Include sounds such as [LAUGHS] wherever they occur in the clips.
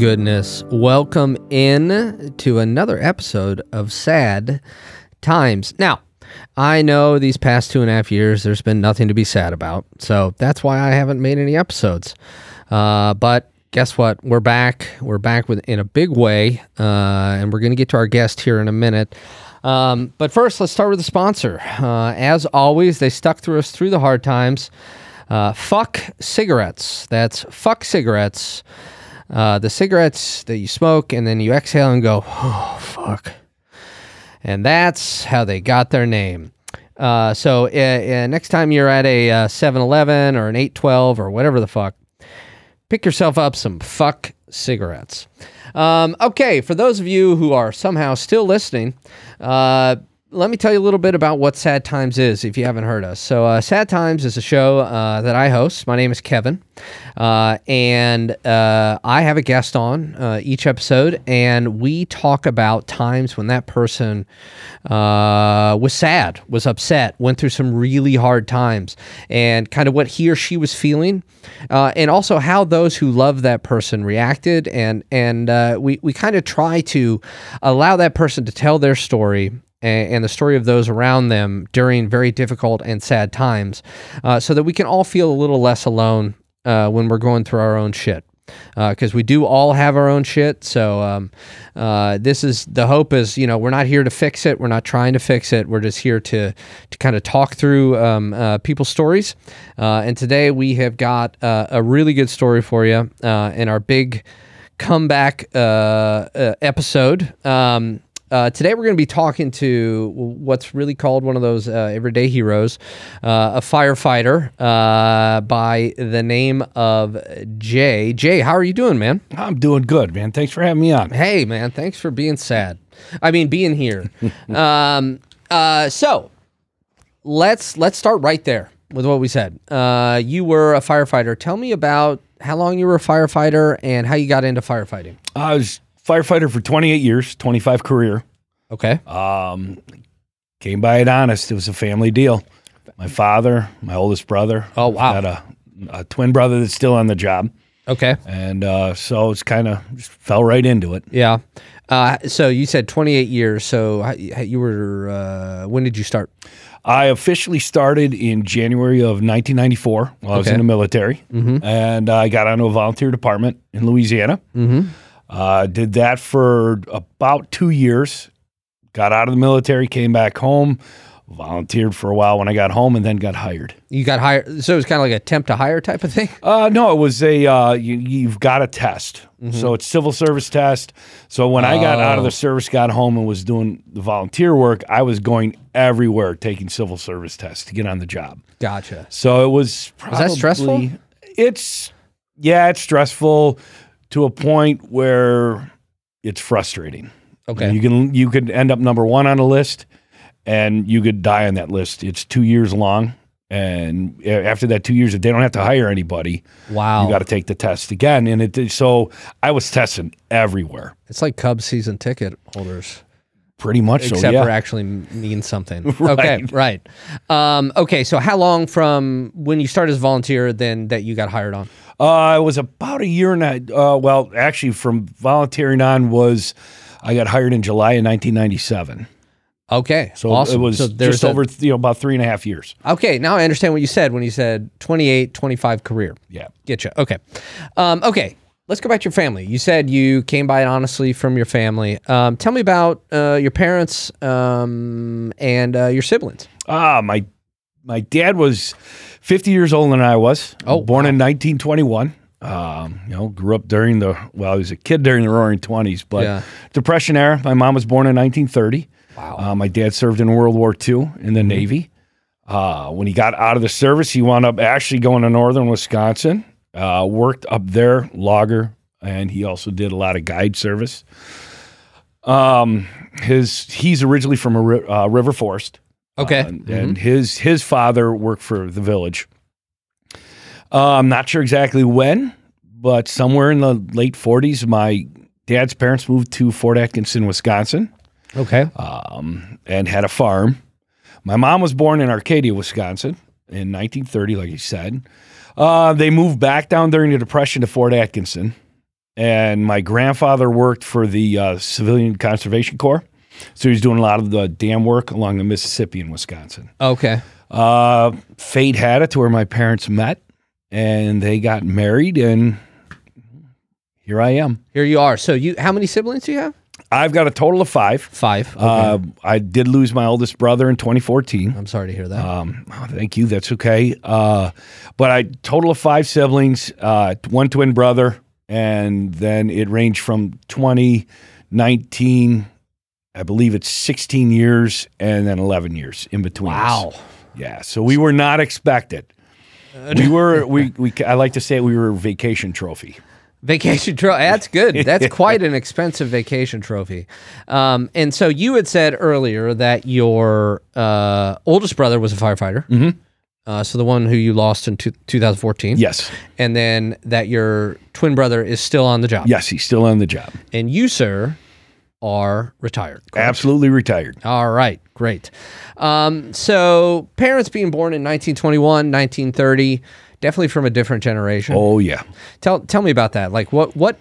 goodness. Welcome in to another episode of Sad Times. Now, I know these past two and a half years there's been nothing to be sad about. So that's why I haven't made any episodes. Uh, but guess what? We're back. We're back with in a big way. Uh, and we're going to get to our guest here in a minute. Um, but first, let's start with the sponsor. Uh, as always, they stuck through us through the hard times. Uh, fuck cigarettes. That's fuck cigarettes. Uh, the cigarettes that you smoke and then you exhale and go, [SIGHS] oh, fuck. And that's how they got their name. Uh, so uh, uh, next time you're at a 7 Eleven or an 812 or whatever the fuck, pick yourself up some fuck cigarettes. Um, okay, for those of you who are somehow still listening, uh, let me tell you a little bit about what Sad Times is if you haven't heard us. So, uh, Sad Times is a show uh, that I host. My name is Kevin, uh, and uh, I have a guest on uh, each episode, and we talk about times when that person uh, was sad, was upset, went through some really hard times, and kind of what he or she was feeling, and also how those who love that person reacted, and and we we kind of try to allow that person to tell their story and, the story of those around them during very difficult and sad times uh, so that we can all feel a little less alone uh, when we're going through our own shit because uh, we do all have our own shit. So um, uh, this is the hope is you know we're not here to fix it. We're not trying to fix it. We're just here to to kind of talk through um, uh, people's stories. Uh, and today we have got uh, a really good story for you in our big comeback episode. Um, uh, today we're going to be talking to what's really called one of those uh, everyday heroes, uh, a firefighter uh, by the name of Jay. Jay, how are you doing, man? I'm doing good, man. Thanks for having me on. Hey, man. Thanks for being sad. I mean, being here. [LAUGHS] um, uh, so let's let's start right there with what we said. Uh, you were a firefighter. Tell me about how long you were a firefighter and how you got into firefighting. I was firefighter for 28 years, 25 career. Okay. Um, came by it honest. It was a family deal. My father, my oldest brother. Oh wow. Got a, a twin brother that's still on the job. Okay. And uh, so it's kind of just fell right into it. Yeah. Uh, so you said 28 years. So you were, uh, when did you start? I officially started in January of 1994 while okay. I was in the military. Mm-hmm. And I got onto a volunteer department in Louisiana. Mm-hmm. Uh, did that for about two years. Got out of the military, came back home, volunteered for a while when I got home, and then got hired. You got hired, so it was kind of like a temp to hire type of thing. Uh, no, it was a uh, you, have got a test, mm-hmm. so it's civil service test. So when I got out of the oh. service, got home, and was doing the volunteer work, I was going everywhere taking civil service tests to get on the job. Gotcha. So it was probably, was that stressful? It's yeah, it's stressful to a point where it's frustrating. Okay. You can you could end up number one on a list, and you could die on that list. It's two years long, and after that two years, if they don't have to hire anybody, wow, you got to take the test again. And it so I was testing everywhere. It's like Cubs season ticket holders. Pretty much, except so, yeah. for actually means something. [LAUGHS] right. Okay, right. Um, okay, so how long from when you started as volunteer then that you got hired on? Uh, it was about a year and a. Uh, well, actually, from volunteering on was I got hired in July of 1997. Okay, so awesome. it was so just over you know about three and a half years. Okay, now I understand what you said when you said 28, 25 career. Yeah, get you. Okay, um, okay. Let's go back to your family. You said you came by it honestly from your family. Um, tell me about uh, your parents um, and uh, your siblings. Ah, my my dad was 50 years older than I was. Oh, born wow. in 1921. Um, you know, grew up during the well, I was a kid during the Roaring Twenties, but yeah. Depression era. My mom was born in 1930. Wow. Uh, my dad served in World War II in the mm-hmm. Navy. Uh, when he got out of the service, he wound up actually going to northern Wisconsin uh, worked up there, logger, and he also did a lot of guide service. Um, his he's originally from a uh, River Forest. Okay, uh, and, mm-hmm. and his his father worked for the village. Uh, I'm not sure exactly when, but somewhere in the late 40s, my dad's parents moved to Fort Atkinson, Wisconsin. Okay, um, and had a farm. My mom was born in Arcadia, Wisconsin, in 1930, like you said. Uh, they moved back down during the Depression to Fort Atkinson. and my grandfather worked for the uh, Civilian Conservation Corps. So he was doing a lot of the dam work along the Mississippi and Wisconsin. Okay. Uh, fate had it to where my parents met and they got married, and here I am. Here you are. So you, how many siblings do you have? I've got a total of five. Five. Okay. Uh, I did lose my oldest brother in 2014. I'm sorry to hear that. Um, oh, thank you. That's okay. Uh, but I total of five siblings, uh, one twin brother, and then it ranged from 20, 19, I believe it's 16 years, and then 11 years in between. us. wow. Yeah. So we were not expected. We [LAUGHS] were we we I like to say we were vacation trophy. Vacation trophy. That's good. That's quite an expensive vacation trophy. Um, and so you had said earlier that your uh, oldest brother was a firefighter. Mm-hmm. Uh, so the one who you lost in two, 2014. Yes. And then that your twin brother is still on the job. Yes, he's still on the job. And you, sir, are retired. correct? Absolutely retired. All right, great. Um, so parents being born in 1921, 1930, definitely from a different generation. Oh yeah. Tell tell me about that. Like what what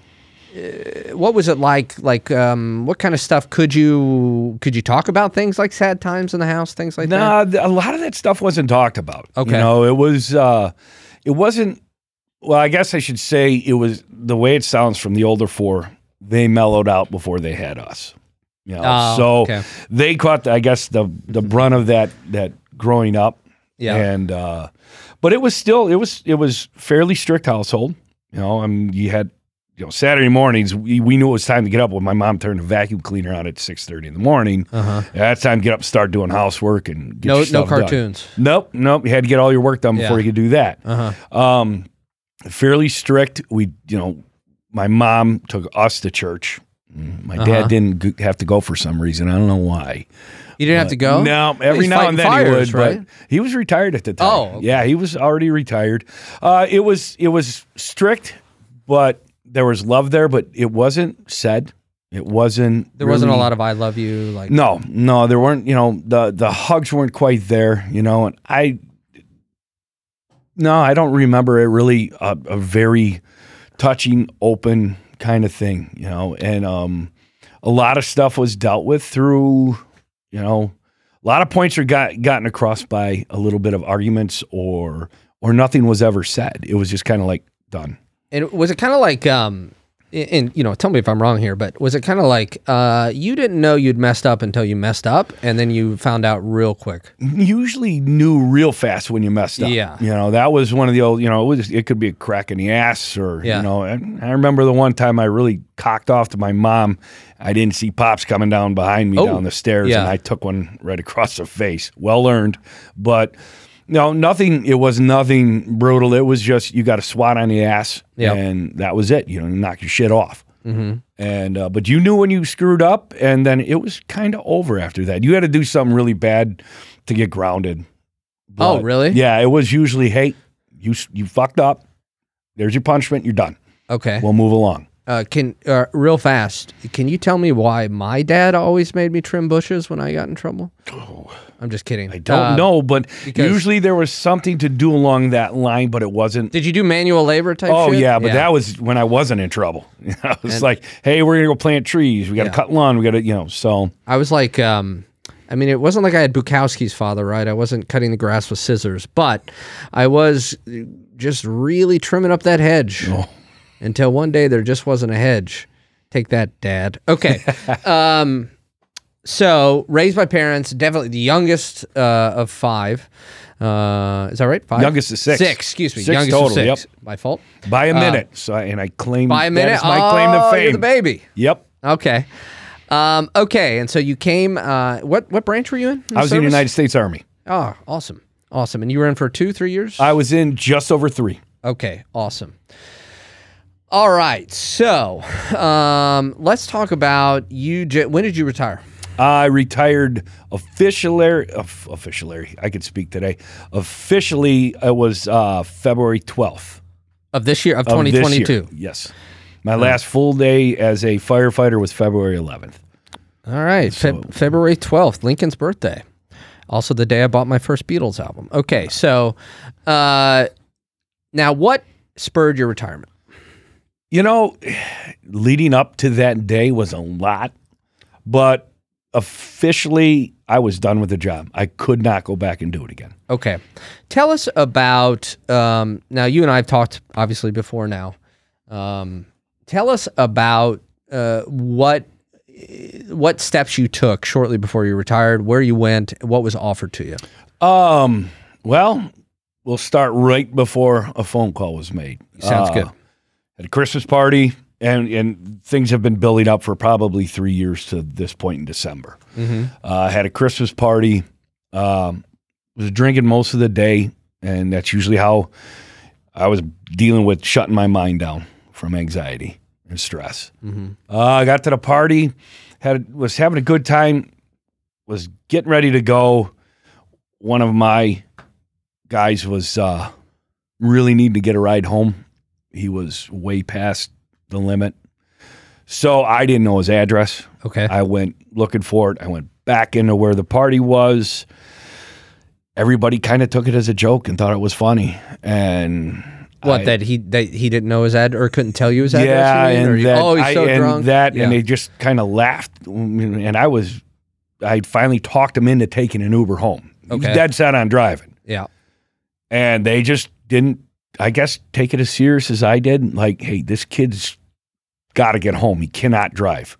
uh, what was it like? Like um, what kind of stuff could you could you talk about things like sad times in the house, things like that? Nah, a lot of that stuff wasn't talked about. Okay. You know, it was uh it wasn't well, I guess I should say it was the way it sounds from the older four, they mellowed out before they had us. You know, Oh, so okay. they caught I guess the the brunt of that that growing up. Yeah. And uh but it was still it was it was fairly strict household. You know, I mean you had you know, Saturday mornings, we, we knew it was time to get up when my mom turned the vacuum cleaner on at six thirty in the morning. Uh-huh. That's time to get up, start doing housework, and get No no stuff done. cartoons. Nope, nope. You had to get all your work done before Yeah. you could do that. Uh-huh. Um, fairly strict. We, you know, my mom took us to church. My Uh-huh. dad didn't g- have to go for some reason. I don't know why. You didn't have to go? No, every He's now and then he fires, would, right? but he was retired at the time. Oh, okay. yeah, he was already retired. Uh, it was it was strict, but there was love there, but it wasn't said. It wasn't. There wasn't a lot of I love you like no, no, there weren't. You know, the the hugs weren't quite there. You know, and I, no, I don't remember it really a, a very touching, open kind of thing. You know, and um, a lot of stuff was dealt with through, you know, a lot of points are got gotten across by a little bit of arguments or or nothing was ever said. It was just kind of like done. And was it kind of like, um, and, you know, tell me if I'm wrong here, but was it kind of like uh, you didn't know you'd messed up until you messed up, and then you found out real quick? usually knew real fast when you messed up. Yeah. You know, that was one of the old, you know, it, was, it could be a crack in the ass or, Yeah. you know, and I remember the one time I really cocked off to my mom. I didn't see Pops coming down behind me Oh, down the stairs yeah. and I took one right across the face. Well earned. But, no, nothing, it was nothing brutal. It was just you got a swat on the ass Yep. and that was it. You know, knock your shit off. Mm-hmm. And uh, but you knew when you screwed up, and then it was kind of over after that. You had to do something really bad to get grounded. Oh, really? Yeah, it was usually, hey, you you fucked up. There's your punishment. You're done. Okay. We'll move along. Uh, can uh, real fast? Can you tell me why my dad always made me trim bushes when I got in trouble? Oh, I'm just kidding. I don't Uh, know, but usually there was something to do along that line, but it wasn't. Did you do manual labor type? Oh shit? yeah, but that was when I wasn't in trouble. [LAUGHS] I was like, hey, we're gonna go plant trees. We got to Yeah. cut lawn. We got to, you know. So I was like, um, I mean, it wasn't like I had Bukowski's father, right? I wasn't cutting the grass with scissors, but I was just really trimming up that hedge Oh. Until one day there just wasn't a hedge. Take that, Dad. Okay. [LAUGHS] um, so raised by parents, definitely the youngest uh, of five. Uh, is that right? Five. Youngest is six. Six. Excuse me. Six youngest total, of six. yep. My fault. by a minute. So I, and I claim Uh, By a minute. That is my oh, claim to fame. You're the baby. Yep. Okay. Um, okay. And so you came. Uh, what what branch were you in? I was in the? United States Army. Oh, awesome. Awesome. And you were in for two, three years? I was in just over three. okay, awesome. All right. So um, let's talk about you. When did you retire? I retired officially. Of, officially, I could speak today. Officially, it was uh, February twelfth Of this year, of of this year. 2022. Yes, my last full day as a firefighter was February eleventh. All right. Feb- February 12th, Lincoln's birthday. Also, the day I bought my first Beatles album. Okay. So uh, now what spurred your retirement? You know, leading up to that day was a lot, but officially I was done with the job. I could not go back and do it again. Okay. Tell us about um, now. You and I have talked obviously before. Now, um, tell us about uh, what what steps you took shortly before you retired, where you went, what was offered to you. Um. Well, we'll start right before a phone call was made. Sounds Uh, good. At a Christmas party, and and things have been building up for probably three years to this point in December. Uh, had a Christmas party. Um, was drinking most of the day, and that's usually how I was dealing with shutting my mind down from anxiety and stress. Uh, I got to the party, had was having a good time, was getting ready to go. One of my guys was uh, really needing to get a ride home. He was way past the limit, so I didn't know his address. Okay. I went looking for it. I went back into where the party was. Everybody kind of took it as a joke and thought it was funny. And what I- that he that he didn't know his ad or couldn't tell you his address? yeah, you mean? And you- that, oh, he's so I, and drunk. that, Yeah. and they just kind of laughed. And I was, I finally talked him into taking an Uber home. He was Okay. dead set on driving, yeah. and they just didn't. I guess take it as serious as I did. Like, hey, this kid's got to get home. He cannot drive.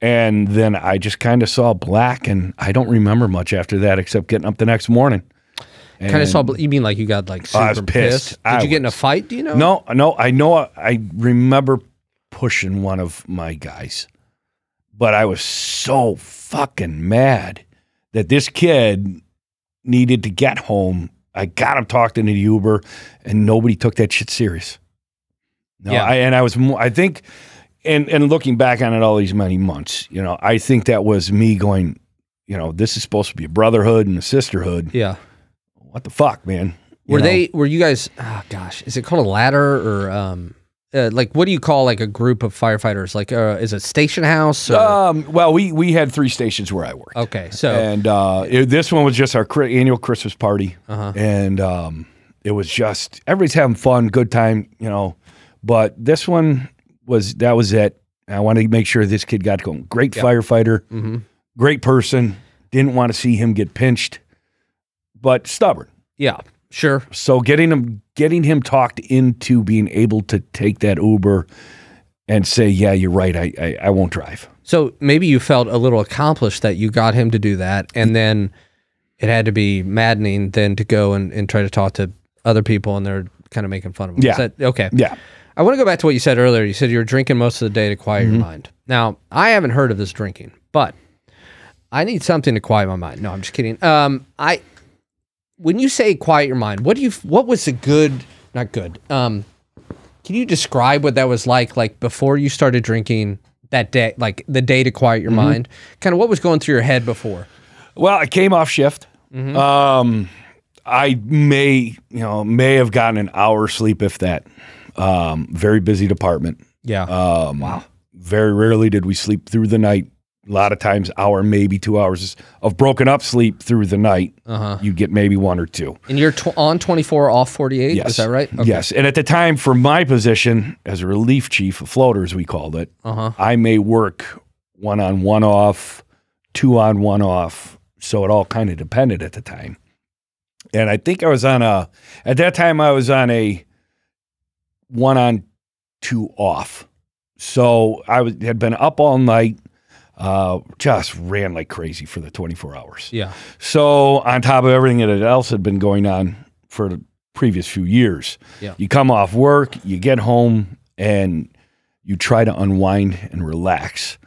And then I just kind of saw black, and I don't remember much after that except getting up the next morning. Kind of saw. You mean like you got like oh, super I was pissed. Did I you get in a fight? Do you know? No, no, I know. I remember pushing one of my guys, but I was so fucking mad that this kid needed to get home. I got him talked into the Uber, and nobody took that shit serious. No, Yeah. I, and I was. I think, and and looking back on it all these many months, you know, I think that was me going. You know, this is supposed to be a brotherhood and a sisterhood. Yeah. What the fuck, man? You Were know? they? Were you guys? Oh gosh, is it called a ladder or um? Uh, like what do you call like a group of firefighters? Like uh, is it station house? Or? Um, well, we we had three stations where I worked, okay, so and uh, it- this one was just our cri- annual Christmas party, Uh-huh. and um, it was just everybody's having fun, good time, you know. But this one was that was it. I wanted to make sure this kid got going. Great firefighter, Mhm. great person. Didn't want to see him get pinched, but stubborn. yeah, sure. So getting him getting him talked into being able to take that Uber and say, "Yeah, you're right. I I, I won't drive." So maybe you felt a little accomplished that you got him to do that, and then it had to be maddening then to go and, and try to talk to other people, and they're kind of making fun of him. Yeah. That- okay. Yeah. I want to go back to what you said earlier. You said you were drinking most of the day to quiet Mm-hmm. your mind. Now, I haven't heard of this drinking, but I need something to quiet my mind. No, I'm just kidding. Um, I when you say quiet your mind, what do you? What was a good? Not good. Um, can you describe what that was like? Like before you started drinking that day, like the day to quiet Mm-hmm. your mind. Kind of what was going through your head before? Well, I came off shift. Um, I may, you know, may have gotten an hour sleep if that. Um, very busy department. Yeah. Um, wow. Very rarely did we sleep through the night. A lot of times, hour, maybe two hours of broken up sleep through the night. Uh-huh. You get maybe one or two. and you're tw- on 24, off 48. Yes. Is that right? Okay. Yes. And at the time, for my position as a relief chief, a floater as we called it, Uh-huh. I may work one on, one off, two on, one off. So it all kind of depended at the time. And I think I was on a, at that time, I was on a one on, two off. So I was, had been up all night, uh, just ran like crazy for the 24 hours. Yeah. So on top of everything that else had been going on for the previous few years, Yeah. you come off work, you get home, and you try to unwind and relax,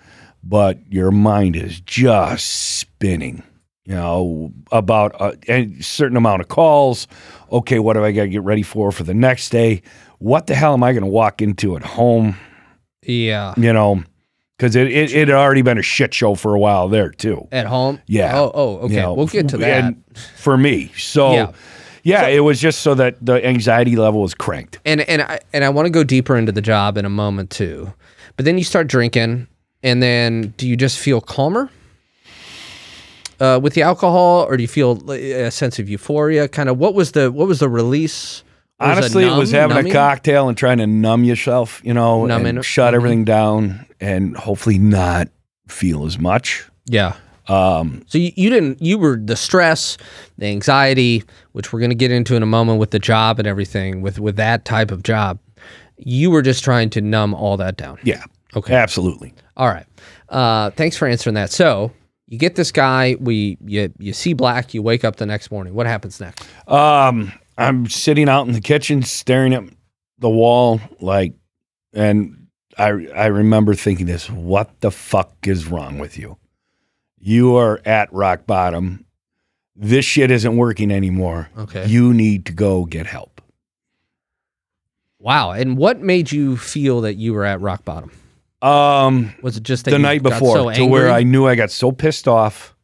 but your mind is just spinning. You know about a, a certain amount of calls. Okay, what do I got to get ready for for the next day? What the hell am I going to walk into at home? Yeah. You know, because it, it it had already been a shit show for a while there too. At home. Yeah. Oh. Oh. Okay. You know, we'll get to that. for me. So, Yeah. yeah, it was just so that the anxiety level was cranked. and and I and I want to go deeper into the job in a moment too. But then you start drinking, and then do you just feel calmer uh, with the alcohol, or do you feel a sense of euphoria? Kind of what was the what was the release Honestly, it was numb, having numbing? a cocktail and trying to numb yourself, you know, Numb and shut Mhm. everything down and hopefully not feel as much. Yeah. Um, So you, you didn't you were the stress, the anxiety, which we're going to get into in a moment with the job and everything with with that type of job. You were just trying to numb all that down. yeah, Okay. absolutely. All right. Uh, thanks for answering that. So you get this guy. We you you see black. You wake up the next morning. What happens next? Um, I'm sitting out in the kitchen staring at the wall, like, and I I remember thinking this: What the fuck is wrong with you? You are at rock bottom. This shit isn't working anymore. Okay. You need to go get help. Wow. And what made you feel that you were at rock bottom? Um, Was it just that the night before, so to where? I knew I got so pissed off.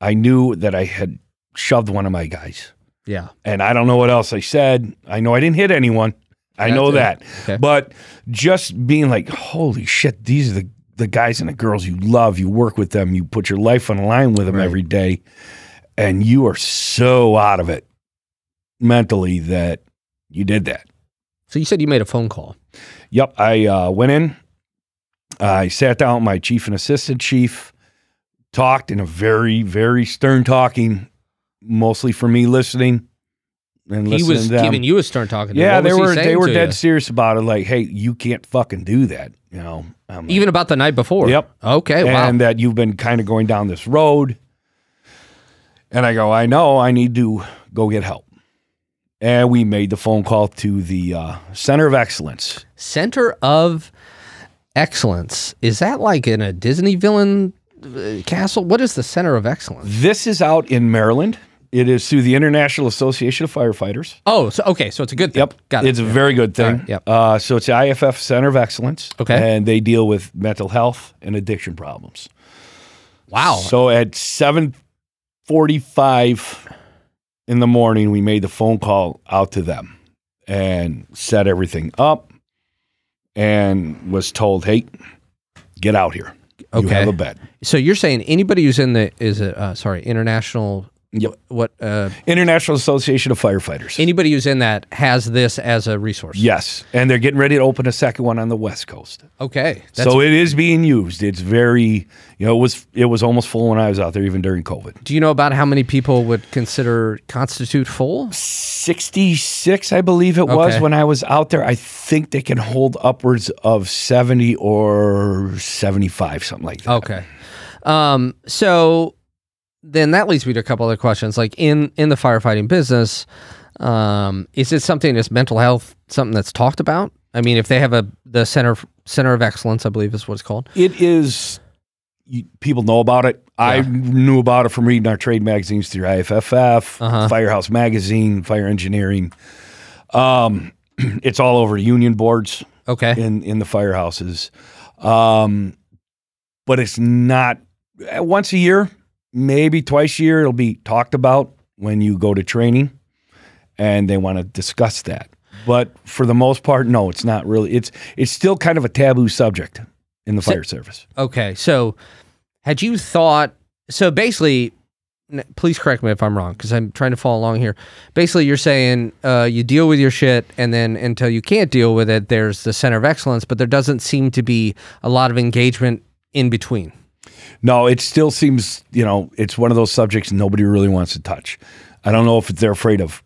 I knew that I had shoved one of my guys. Yeah. and I don't know what else I said. I know I didn't hit anyone. I That's know it. that. Okay. But just being like, holy shit, these are the, the guys and the girls you love. You work with them. You put your life on the line with them Right. every day. And you are so out of it mentally that you did that. So you said you made a phone call. Yep. I uh, went in. I sat down with my chief and assistant chief, talked in a very, very stern talking, mostly for me listening. And He listening was to them. giving you a stern talking. to. Yeah, they was he were they were dead you? serious about it. Like, hey, you can't fucking do that. You know, like, Even about the night before. Yep. Okay. Wow. and that you've been kind of going down this road. And I go, I know, I need to go get help. And we made the phone call to the uh, Center of Excellence. Center of Excellence. Is that like in a Disney villain uh, castle? What is the Center of Excellence? This is out in Maryland. It is through the International Association of Firefighters. Oh, so okay, so it's a good thing. Yep, Got it. It's a very good thing. Right, yep. uh, so it's the IAFF Center of Excellence. Okay. and they deal with mental health and addiction problems. wow. So at seven forty-five in the morning, we made the phone call out to them and set everything up, and was told, "Hey, get out here. You Okay. have a bed." So you're saying anybody who's in the is it uh, sorry international Yep. what uh, International Association of Firefighters. anybody who's in that has this as a resource. yes, and they're getting ready to open a second one on the West Coast. Okay. That's, so it is being used. It's very, you know, it was it was almost full when I was out there, even during COVID. do you know about how many people would consider constitute full? 66, I believe it was Okay. when I was out there. I think they can hold upwards of 70 or 75, something like that. Okay. Um, so then that leads me to a couple other questions. Like in in the firefighting business, um, is it something that's mental health something that's talked about? I mean, if they have a the center center of excellence, I believe is what it's called. It is, you, people know about it. I knew about it from reading our trade magazines through IAFF, Uh-huh. Firehouse Magazine, Fire Engineering. Um, [CLEARS THROAT] it's all over union boards. Okay. in in the firehouses. Um, but it's not once a year, maybe twice a year. It'll be talked about when you go to training, and they want to discuss that. But for the most part, no, it's not really. It's it's still kind of a taboo subject in the So- fire service. Okay. So had you thought so basically please correct me if I'm wrong because I'm trying to follow along here. Basically, you're saying uh, you deal with your shit, and then until you can't deal with it, there's the center of excellence, but there doesn't seem to be a lot of engagement in between. No, it still seems, you know, it's one of those subjects nobody really wants to touch. I don't know if they're afraid of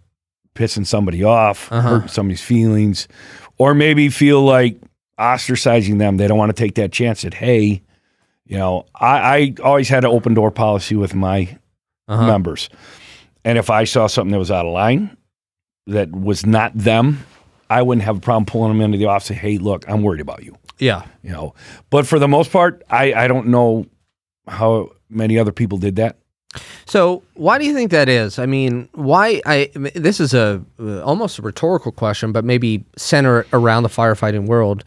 pissing somebody off, Uh-huh. hurting somebody's feelings, or maybe feel like ostracizing them. They don't want to take that chance that, hey, you know, I, I always had an open door policy with my Uh-huh. members. And if I saw something that was out of line, that was not them, I wouldn't have a problem pulling them into the office and say, hey, look, I'm worried about you Yeah. you know. But for the most part, I, I don't know how many other people did that. So why do you think that is? I mean, why? I this is a uh, almost a rhetorical question, but maybe center around the firefighting world.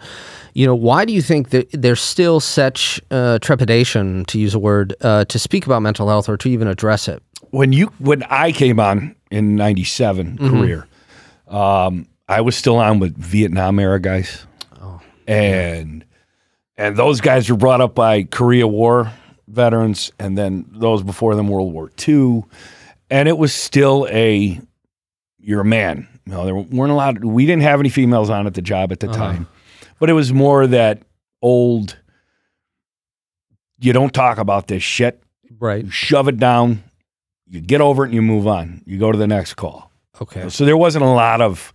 You know, why do you think that there's still such uh, trepidation, to use a word, uh, to speak about mental health or to even address it? When you when I came on in '97 career, um, I was still on with Vietnam era guys, and and those guys were brought up by Korea War veterans, and then those before them World War II, and it was still a you're a man. Know, there weren't a lot. We didn't have any females on at the job at the Uh-huh. time, but it was more that old. You don't talk about this shit. Right. You shove it down. You get over it and you move on. You go to the next call. Okay. So there wasn't a lot of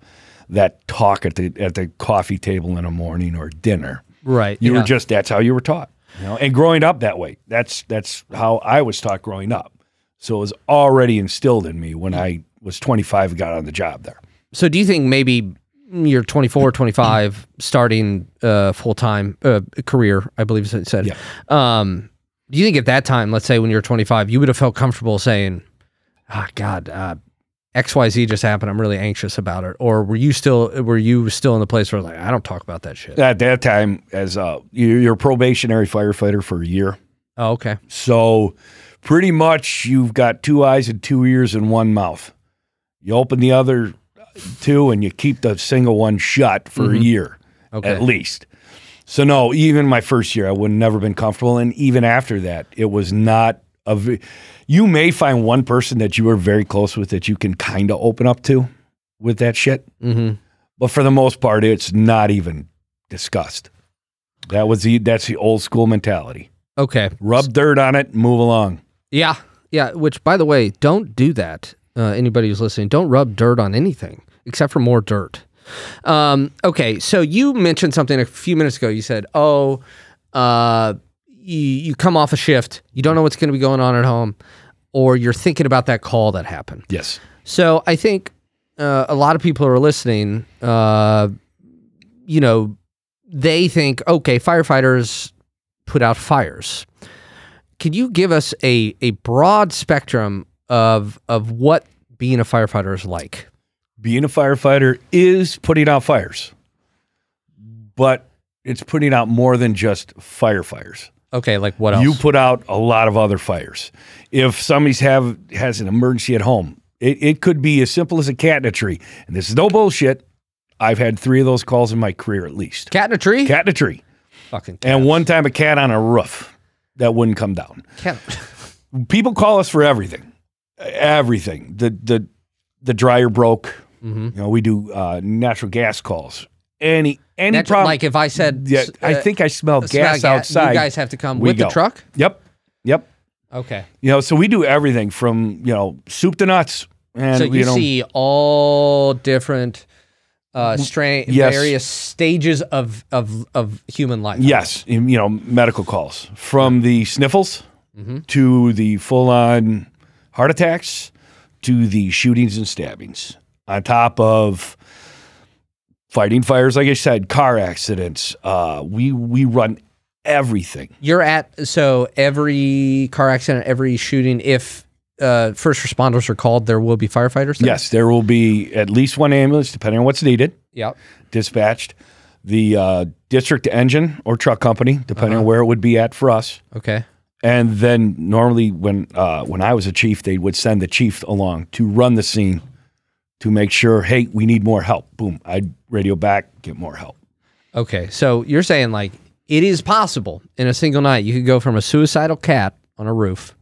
that talk at the at the coffee table in the morning or dinner. Right. You yeah. were just that's how you were taught. You know, and growing up that way. That's that's how I was taught growing up. So it was already instilled in me when I was 25 and got on the job there. So do you think maybe you're 24, 25, starting uh, full time uh, career? I believe it said. Yeah. Um, do you think at that time, let's say when you were 25, you would have felt comfortable saying, "Ah, God, uh, X Y Z just happened. I'm really anxious about it," or were you still were you still in the place where like I don't talk about that shit? At that time, as uh, a you're a probationary firefighter for a year, Oh, okay. so pretty much you've got two eyes and two ears and one mouth. You open the other two and you keep the single one shut for a mm-hmm. year Okay. at least. So no, even my first year, I would never been comfortable, and even after that, it was not v- You may find one person that you are very close with that you can kind of open up to with that shit, Mm-hmm. but for the most part, it's not even discussed. That was the that's the old school mentality. Okay. Rub dirt on it, move along. Yeah. Yeah. Which, by the way, don't do that. Uh, anybody who's listening, don't rub dirt on anything except for more dirt. Um, okay. So you mentioned something a few minutes ago. You said, oh, uh, you, you come off a shift, you don't know what's going to be going on at home, or you're thinking about that call that happened. Yes. So I think uh, a lot of people who are listening, uh, you know, they think, okay, firefighters put out fires. Could you give us a a broad spectrum of of what being a firefighter is like? Being a firefighter is putting out fires, but it's putting out more than just firefires. Okay, like what else? You put out a lot of other fires. If somebody's have has an emergency at home, it, it could be as simple as a cat in a tree. And this is no bullshit. I've had three of those calls in my career at least. cat in a tree? Cat in a tree. Fucking And one time a cat on a roof that wouldn't come down. cat. [LAUGHS] People call us for everything. Everything. The the the dryer broke. hmm You know, we do uh, natural gas calls. Any any That's problem. like if I said, yeah, s- I uh, think I smell smell gas ga- outside. You guys have to come with go. the truck. Yep. Yep. Okay, You know, so we do everything from, you know, soup to nuts. And so you, know, see all different uh, strain, Yes. various stages of of of human life. yes, you know, medical calls from the sniffles Mhm. to the full on heart attacks to the shootings and stabbings on top of fighting fires, like I said, car accidents. Uh, we, we run everything. You're at so every car accident, every shooting, if uh, first responders are called, there will be firefighters. There? Yes, there will be at least one ambulance, depending on what's needed. Yep. dispatched. The uh, district engine or truck company, depending on where it would be at for us. Okay. And then normally, when uh, when I was a chief, they would send the chief along to run the scene to make sure, hey, we need more help. Boom, I'd radio back, get more help. Okay. So you're saying like it is possible in a single night you could go from a suicidal cat on a roof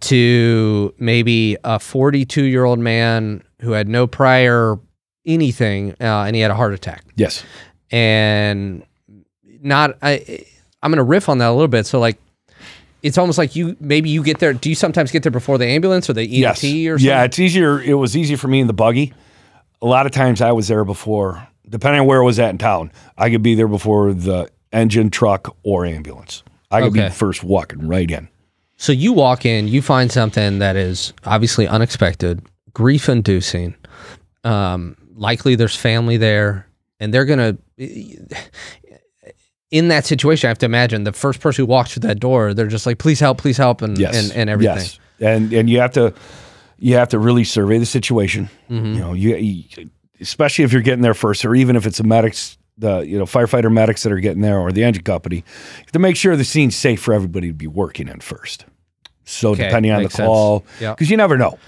to maybe a 42 year old man who had no prior anything uh, and he had a heart attack Yes, and not I I'm gonna riff on that a little bit. So like it's almost like you maybe you get there. Do you sometimes get there before the ambulance or the EMT yes, or something? yeah. It's easier. It was easier for me in the buggy. A lot of times, I was there before, depending on where I was at in town. I could be there before the engine, truck, or ambulance. I could Okay. be first walking right in. So you walk in, you find something that is obviously unexpected, grief inducing. Um, likely there's family there, and they're gonna. In that situation, I have to imagine the first person who walks through that door, they're just like, "Please help, please help," and yes, and, and everything. Yes. And and you have to you have to really survey the situation. Mm-hmm. You know, you, you- especially if you're getting there first, or even if it's a medics, the you know firefighter medics that are getting there, or the engine company, to make sure the scene's safe for everybody to be working in first. So Okay, depending on the makes sense. call, Yeah. because you never know.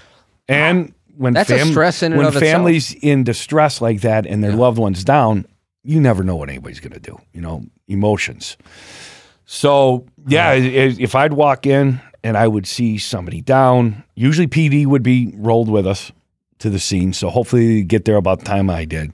And when That's a stress in when of itself. families in distress like that and their loved ones down, you never know what anybody's going to do. You know, emotions. So yeah, if I'd walk in and I would see somebody down, usually PD would be rolled with us to the scene. So hopefully they get there about the time I did,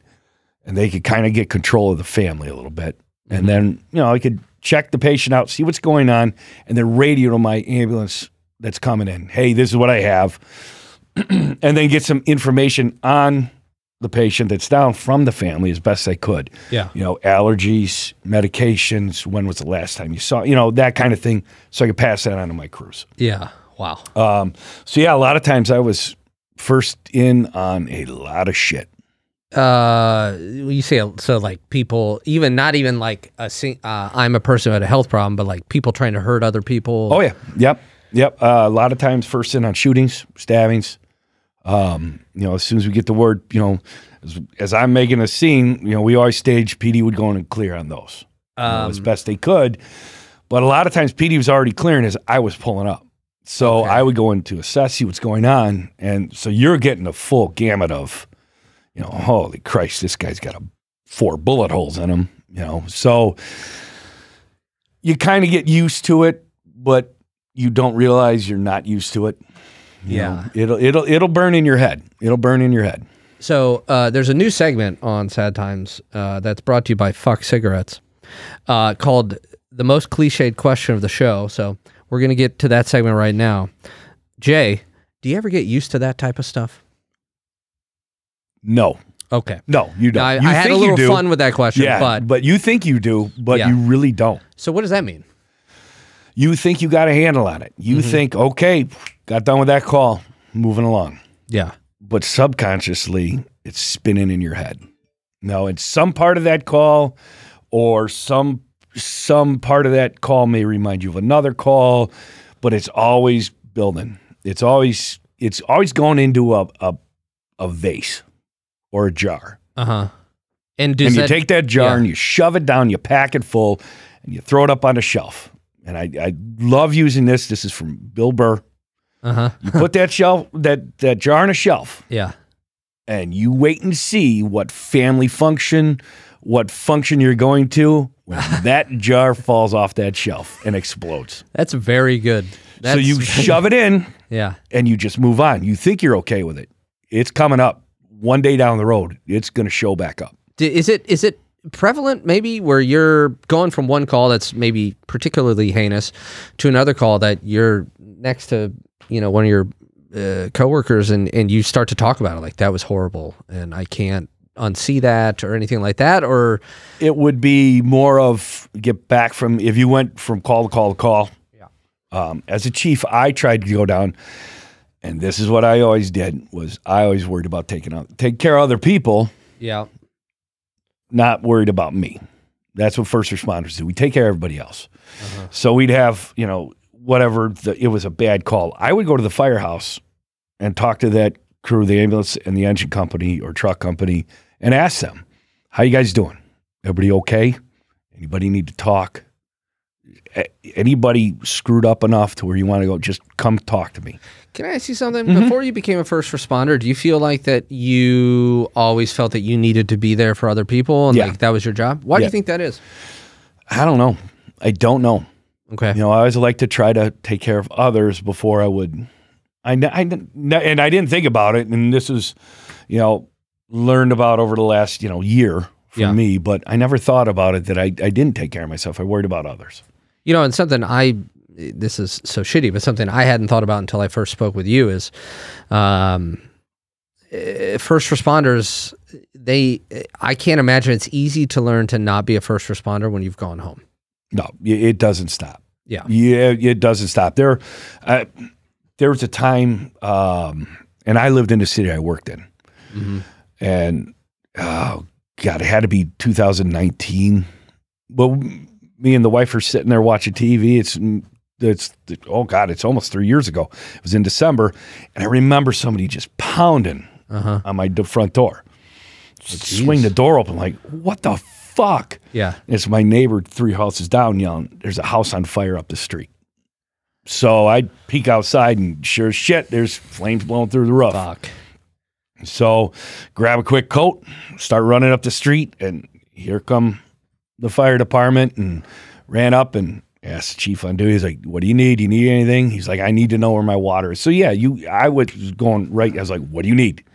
and they could kind of get control of the family a little bit, and mm-hmm. then you know I could check the patient out, see what's going on, and then radio to my ambulance that's coming in. Hey, this is what I have, [CLEARS THROAT] and then get some information on the patient that's down from the family as best I could Yeah. you know, allergies, medications, when was the last time you saw, you know, that kind of thing. So I could pass that on to my crews. Yeah. Wow. Um, so yeah, a lot of times I was first in on a lot of shit. uh you say so like people even not even like a uh, i'm a person who had a health problem but like people trying to hurt other people Oh yeah, yep, yep. Uh, a lot of times first in on shootings, stabbings. Um, you know, as soon as we get the word, you know, as, as I'm making a scene, you know, we always stage PD would go in and clear on those you know, Um, as best they could. But a lot of times PD was already clearing as I was pulling up. So Okay. I would go in to assess, see what's going on. And so you're getting a full gamut of, you know, holy Christ, this guy's got a four bullet holes in him, you know. So you kind of get used to it, but you don't realize you're not used to it. Yeah. know, it'll it'll it'll burn in your head. It'll burn in your head. so uh, there's a new segment on sad times uh, that's brought to you by fuck cigarettes uh, called the most cliched question of the show so we're gonna get to that segment right now jay do you ever get used to that type of stuff No. okay No, you don't. I, you I had a little fun with that question Yeah, but but you think you do, but Yeah. you really don't. so what does that mean You think you got a handle on it. You Mm-hmm. think, okay, got done with that call, moving along. yeah But subconsciously, it's spinning in your head. No, it's some part of that call, or some some part of that call may remind you of another call, but it's always building. It's always it's always going into a a, a vase or a jar. uh-huh and and you that take that jar yeah. and you shove it down, you pack it full, and you throw it up on a shelf. And I, I love using this. This is from Bill Burr. Uh-huh You put that shelf, that that jar on a shelf, yeah and you wait and see what family function, what function you're going to when [LAUGHS] that jar falls off that shelf and explodes. That's very good. That's, so you [LAUGHS] shove it in yeah. and you just move on. You think you're okay with it. It's coming up one day down the road. It's going to show back up. D- Is it is it prevalent maybe where you're going from one call that's maybe particularly heinous to another call that you're next to you know one of your uh, coworkers and and you start to talk about it like that was horrible and I can't unsee that or anything like that or It would be more of get back from if you went from call to call to call. Yeah. Um, as a chief, I tried to go down, and this is what I always did: was I always worried about taking out take care of other people, yeah not worried about me. That's what first responders do. We take care of everybody else. Uh-huh. So we'd have you know whatever the, it was a bad call. I would go to the firehouse and talk to that crew, the ambulance and the engine company or truck company, and ask them, "How you guys doing? Everybody okay? Anybody need to talk? Anybody screwed up enough to where you want to go? Just come talk to me." Can I ask you something? Mm-hmm. Before you became a first responder, do you feel like that you always felt that you needed to be there for other people and Yeah. like that was your job? Why do you think that is? I don't know. I don't know. Okay. You know, I always like to try to take care of others before I would. I, I and I didn't think about it, and this is, you know, learned about over the last you know year for Yeah. me. But I never thought about it that I, I didn't take care of myself. I worried about others. You know, and something I this is so shitty, but something I hadn't thought about until I first spoke with you is um eh, first responders they I can't imagine it's easy to learn to not be a first responder when you've gone home. No, it doesn't stop. Yeah. Yeah, it doesn't stop. There, uh, there was a time, um, and I lived in the city I worked in, Mhm. and oh god, it had to be 2019. Well, me and the wife are sitting there watching TV. It's it's oh god, it's almost three years ago. It was in December, and I remember somebody just pounding Uh-huh. on my front door. Swing the door open, like what the fuck? Yeah. It's my neighbor three houses down yelling, there's a house on fire up the street. So I peek outside and sure as shit, there's flames blowing through the roof. Fuck. So grab a quick coat, start running up the street, and here come the fire department and ran up and Asked the chief on duty. He's like, "What do you need? Do you need anything?" He's like, "I need to know where my water is." So yeah, you. I was going right. I was like, "What do you need?"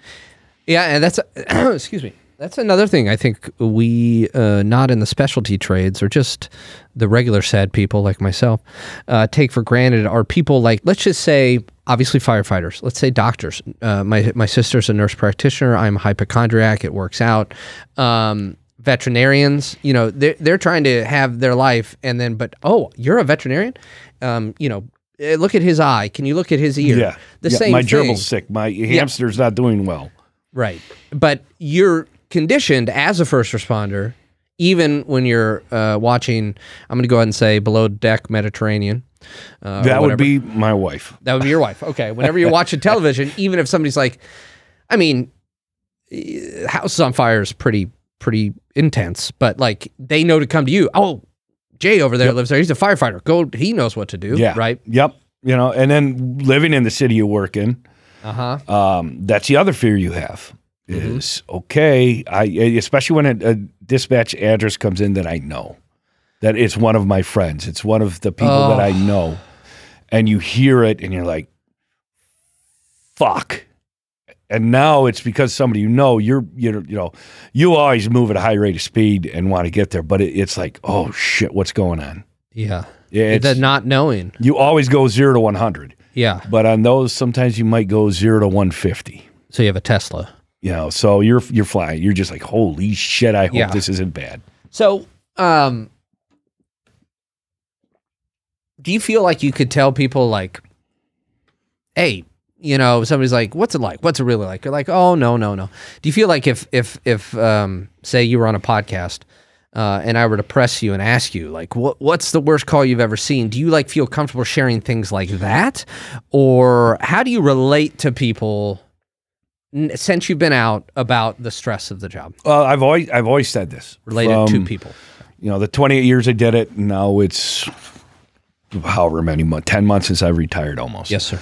Yeah, and that's [CLEARS THROAT] excuse me. That's another thing I think we uh, not in the specialty trades or just the regular sad people like myself uh, take for granted are people like let's just say obviously firefighters. Let's say doctors. Uh, my my sister's a nurse practitioner. I'm a hypochondriac. It works out. Um, veterinarians, you know, they're they're trying to have their life, and then but oh, you're a veterinarian. Um, you know, eh, look at his eye. Can you look at his ear? Yeah, the yeah, same. My thing. gerbil's sick. My hamster's not doing well. Right. But you're conditioned as a first responder, even when you're uh, watching, I'm going to go ahead and say below deck Mediterranean. Uh, That would be my wife. That would be your wife. Okay. Whenever you're watching television, [LAUGHS] even if somebody's like, I mean, eh, house on fire is pretty, pretty intense, but like they know to come to you. Oh, Jay over there lives there. He's a firefighter. Go. He knows what to do. Yeah. Right. Yep. You know, and then living in the city you work in, Uh huh. um, that's the other fear you have. Mm-hmm. Is okay. I especially when a, a dispatch address comes in that I know that it's one of my friends. It's one of the people that I Oh. know, and you hear it and you're like, "Fuck." And now it's because somebody you know, you're you you know, you always move at a high rate of speed and want to get there, but it, it's like, oh shit, what's going on? Yeah. Yeah, the not knowing. you always go zero to one hundred. Yeah. But on those, sometimes you might go zero to one fifty. So you have a Tesla. You know, so you're you're flying. You're just like, holy shit! I hope Yeah. this isn't bad. So, um, do you feel like you could tell people like, hey, you know, somebody's like, what's it like? What's it really like? You're like, oh no, no, no. Do you feel like if if if um, say you were on a podcast uh, and I were to press you and ask you like, what what's the worst call you've ever seen? Do you like feel comfortable sharing things like that, or how do you relate to people? Since you've been out about the stress of the job, Well, I've always I've always said this. related to people. You know, the 28 years I did it. Now it's however many months, 10 months since I retired almost. Yes, sir.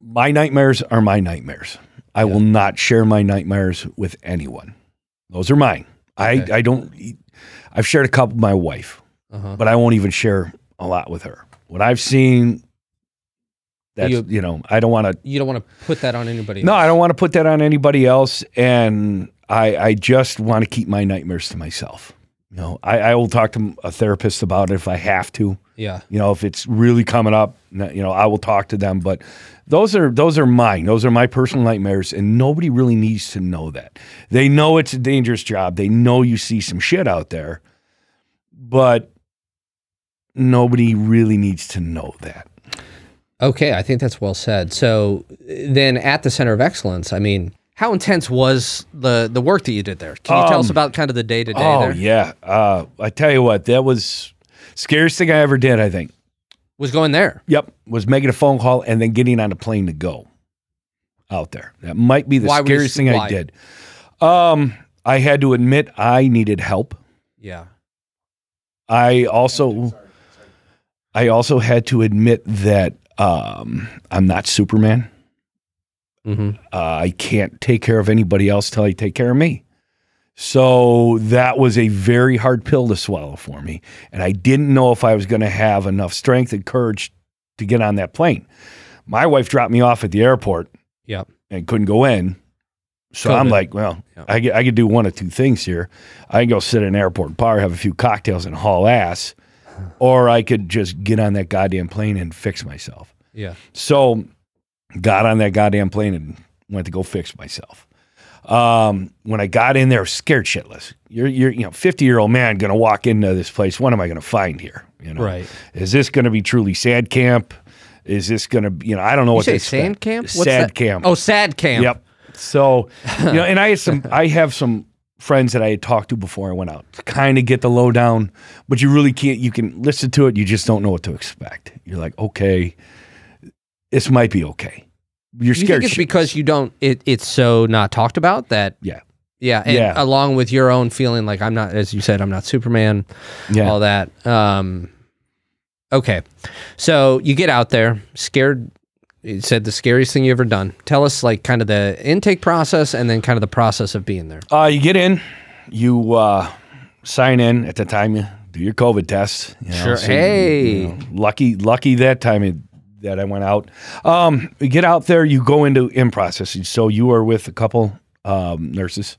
My nightmares are my nightmares. I will not share my nightmares with anyone. Those are mine. Okay. I I don't. I've shared a couple with my wife. Uh-huh. but I won't even share a lot with her. What I've seen, that's You- you, know, I don't want to. You don't want to put that on anybody. No, else. I don't want to put that on anybody else, and I I just want to keep my nightmares to myself. You know, I, I will talk to a therapist about it if I have to. Yeah. You know, if it's really coming up, you know, I will talk to them. But those are those are mine. Those are my personal nightmares, and nobody really needs to know that. They know it's a dangerous job. They know you see some shit out there, but nobody really needs to know that. Okay, I think that's well said. So then, at the Center of Excellence, I mean, how intense was the the work that you did there? Can you tell us Um, about kind of the day to day Oh there? yeah, uh, I tell you what, that was scariest thing I ever did. I think. Was going there? Yep, was making a phone call and then getting on a plane to go out there. That might be the Why scariest thing why? I did. Um, I had to admit I needed help. Yeah. I also, I also had to admit that um, I'm not Superman. Mm-hmm. Uh, I can't take care of anybody else till I take care of me. So that was a very hard pill to swallow for me. And I didn't know if I was going to have enough strength and courage to get on that plane. My wife dropped me off at the airport Yep. and couldn't go in. So I'm like, well, Yeah. I, could- I could do one of two things here. I can go sit in an airport bar, have a few cocktails, and haul ass, or I could just get on that goddamn plane and fix myself. Yeah. So got on that goddamn plane and went to go fix myself. Um, when I got in there, scared shitless. You're, you're, you know, 50 year old man going to walk into this place. What am I going to find here? You know, Right. is this going to be truly sad camp? Is this going to, you know, I don't know You what say sand camp? What's sad that? camp. Oh, sad camp. Yep. So, you know, and I had some, [LAUGHS] I have some friends that I had talked to before I went out to kind of get the lowdown, but you really can't, you can listen to it. You just don't know what to expect. You're like, okay, this might be okay. You're You scared. think it's because you don't? It, it's so not talked about that. Yeah. Yeah. And Yeah. along with your own feeling like I'm not, as you said, I'm not Superman. yeah. all that. Um, okay, so you get out there, scared. You said the scariest thing you ever done. Tell us like kind of the intake process and then kind of the process of being there. Uh, you get in, you uh, sign in at the time you, do your COVID test. you know, Sure. so, you Hey. know, lucky, lucky that time it- that I went out. Um, you get out there, you go into in processing. So you are with a couple um, nurses.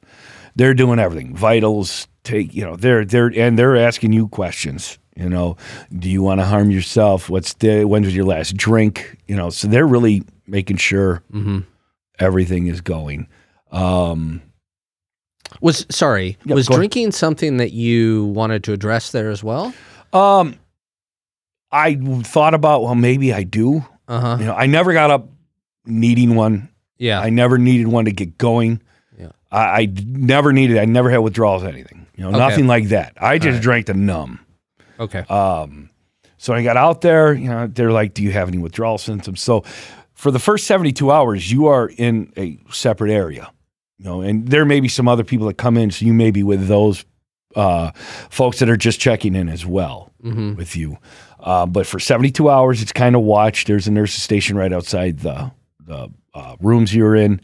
They're doing everything, vitals. Take you know they're they're and they're asking you questions. You know, do you want to harm yourself? What's the when was your last drink? You know, so they're really making sure Mm-hmm. everything is going. Um, Was sorry, Yeah, was go ahead. drinking something that you wanted to address there as well? um, I thought about well maybe I do. Uh huh. You know, I never got up needing one. Yeah. I never needed one to get going. Yeah. I, I never needed. I never had withdrawals, anything. You know, Okay. nothing like that. I just right. drank to numb. Okay. Um, so I got out there. You know, they're like, "Do you have any withdrawal symptoms?" So for the first seventy-two hours, you are in a separate area. You know, and there may be some other people that come in, so you may be with those uh, folks that are just checking in as well Mm-hmm. with you. Uh, but for 72 hours, it's kind of watched. There's a nurse's station right outside the, the uh, rooms you're in.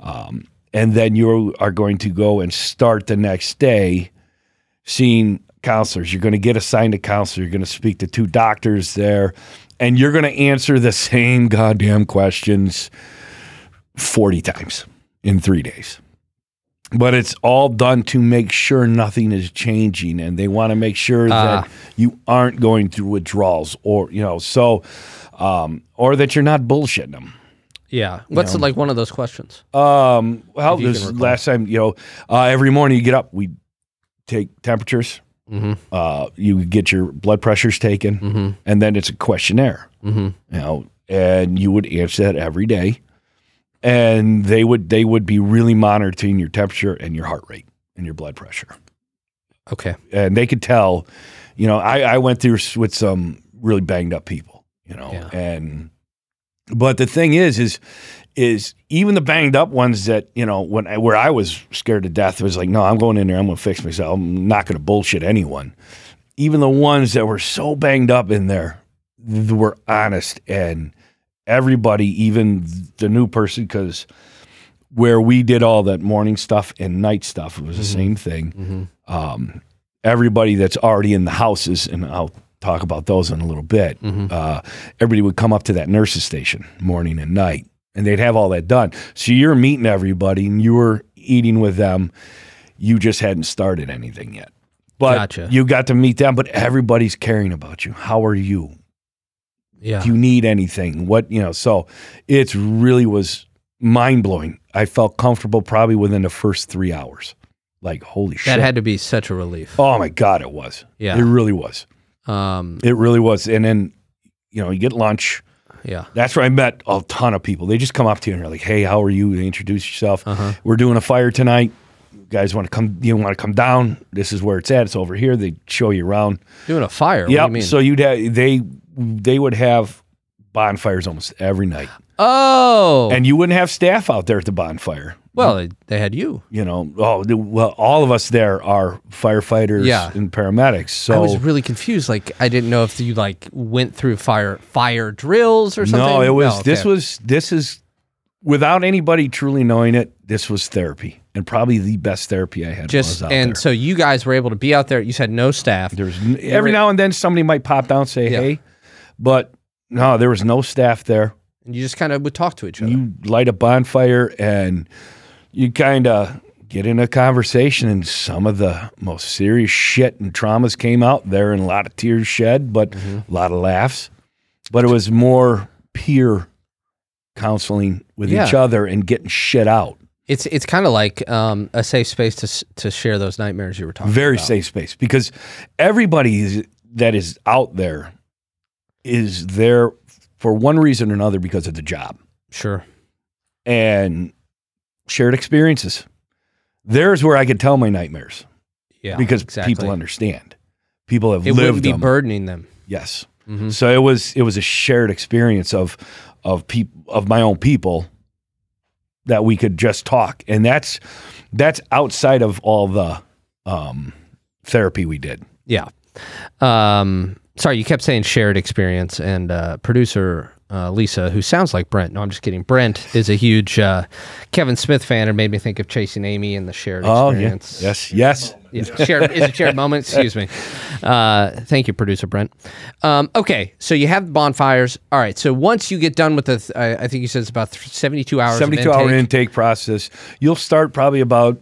Um, and then you are going to go and start the next day seeing counselors. You're going to get assigned a counselor. You're going to speak to two doctors there. And you're going to answer the same goddamn questions 40 times in three days but it's all done to make sure nothing is changing and they want to make sure Ah. that you aren't going through withdrawals or you know so um, or that you're not bullshitting them Yeah. What's know. like one of those questions? um, well this last time you know uh, every morning you get up we take temperatures Mm-hmm. uh, you get your blood pressures taken Mm-hmm. and then it's a questionnaire Mm-hmm. you know and you would answer that every day and they would they would be really monitoring your temperature and your heart rate and your blood pressure Okay. and they could tell, you know, I, I went through with some really banged up people, you know, Yeah. and but the thing is, is is even the banged up ones that you know when where I was scared to death was like, no, I'm going in there, I'm going to fix myself, I'm not going to bullshit anyone. Even the ones that were so banged up in there th- were honest, and everybody, even the new person, because where we did all that morning stuff and night stuff, it was the Mhm. same thing Mm-hmm. um, everybody that's already in the houses, and I'll talk about those in a little bit. Mm-hmm. Uh, everybody would come up to that nurse's station morning and night, and they'd have all that done. So you're meeting everybody, and you were eating with them. You just hadn't started anything yet, but Gotcha. you got to meet them. But everybody's caring about you. How are you? Yeah. Do you need anything? What you know? So it's really was mind blowing. I felt comfortable probably within the first three hours. Like holy shit! that had to be such a relief. Oh my God, it was. Yeah. It really was. Um. It really was. And then, you know, you get lunch. Yeah. That's where I met a ton of people. They just come up to you and they're like, "Hey, how are you?" They introduce yourself. Uh huh. We're doing a fire tonight. You guys want to come? You want to come down? This is where it's at. It's over here. They show you around. Doing a fire. Do Yeah. you? So you'd have they they would have bonfires almost every night, oh. and you wouldn't have staff out there at the bonfire. Well, they, they had you. You know, oh the- well, all of us there are firefighters Yeah. and paramedics. So I was really confused. Like I didn't know if you like went through fire fire drills or something. No, it was this okay. was this is without anybody truly knowing it, this was therapy. And probably the best therapy I had while I was just out and there. so you guys were able to be out there. You said no staff. There's n- every now and then somebody might pop down and say, Yeah. Hey, but no, there was no staff there. And you just kind of would talk to each other. You light a bonfire and you kind of get in a conversation and some of the most serious shit and traumas came out there and a lot of tears shed, but Mm-hmm. a lot of laughs. But it was more peer counseling with each other and getting shit out. It's it's kind of like um, a safe space to to share those nightmares you were talking about. Very about. safe space because everybody is, that is out there is there for one reason or another because of the job Sure. and shared experiences. There's where I could tell my nightmares Yeah. because exactly. people understand. People have It lived wouldn't be them. burdening them. yes. Mhm. So it was it was a shared experience of of peop, of my own people that we could just talk, and that's that's outside of all the um, therapy we did. Yeah. Um, sorry, you kept saying shared experience, and uh, producer uh, Lisa, who sounds like Brent. No, I'm just kidding. Brent is a huge uh, Kevin Smith fan and made me think of Chasing Amy and the shared Oh yeah, experience. yes, yes. Yeah, shared, is it shared moment? [LAUGHS] Excuse me. Uh, thank you, producer Brent. Um, okay, so you have bonfires. All right, so once you get done with the, th- I, I think you said it's about th- 72 hours. of 72 hour intake. intake process. You'll start probably about,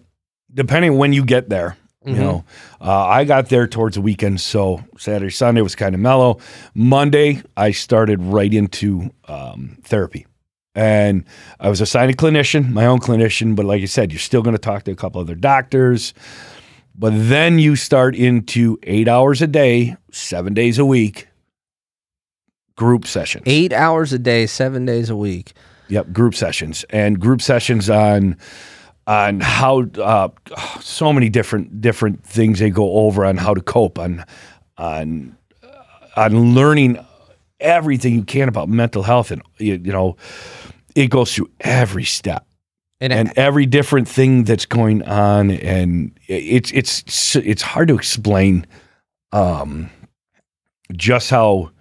depending when you get there. Mm-hmm. You know, uh, I got there towards the weekend, so Saturday, Sunday was kind of mellow. Monday, I started right into um, therapy, and I was assigned a clinician, my own clinician. But like I said, you're still going to talk to a couple other doctors. But then you start into eight hours a day, seven days a week, group sessions. Eight hours a day, seven days a week. Yep, group sessions and group sessions on on how uh, so many different different things they go over on how to cope on on on learning everything you can about mental health and you, you know it goes through every step. And, and every different thing that's going on and it's it's it's hard to explain um just how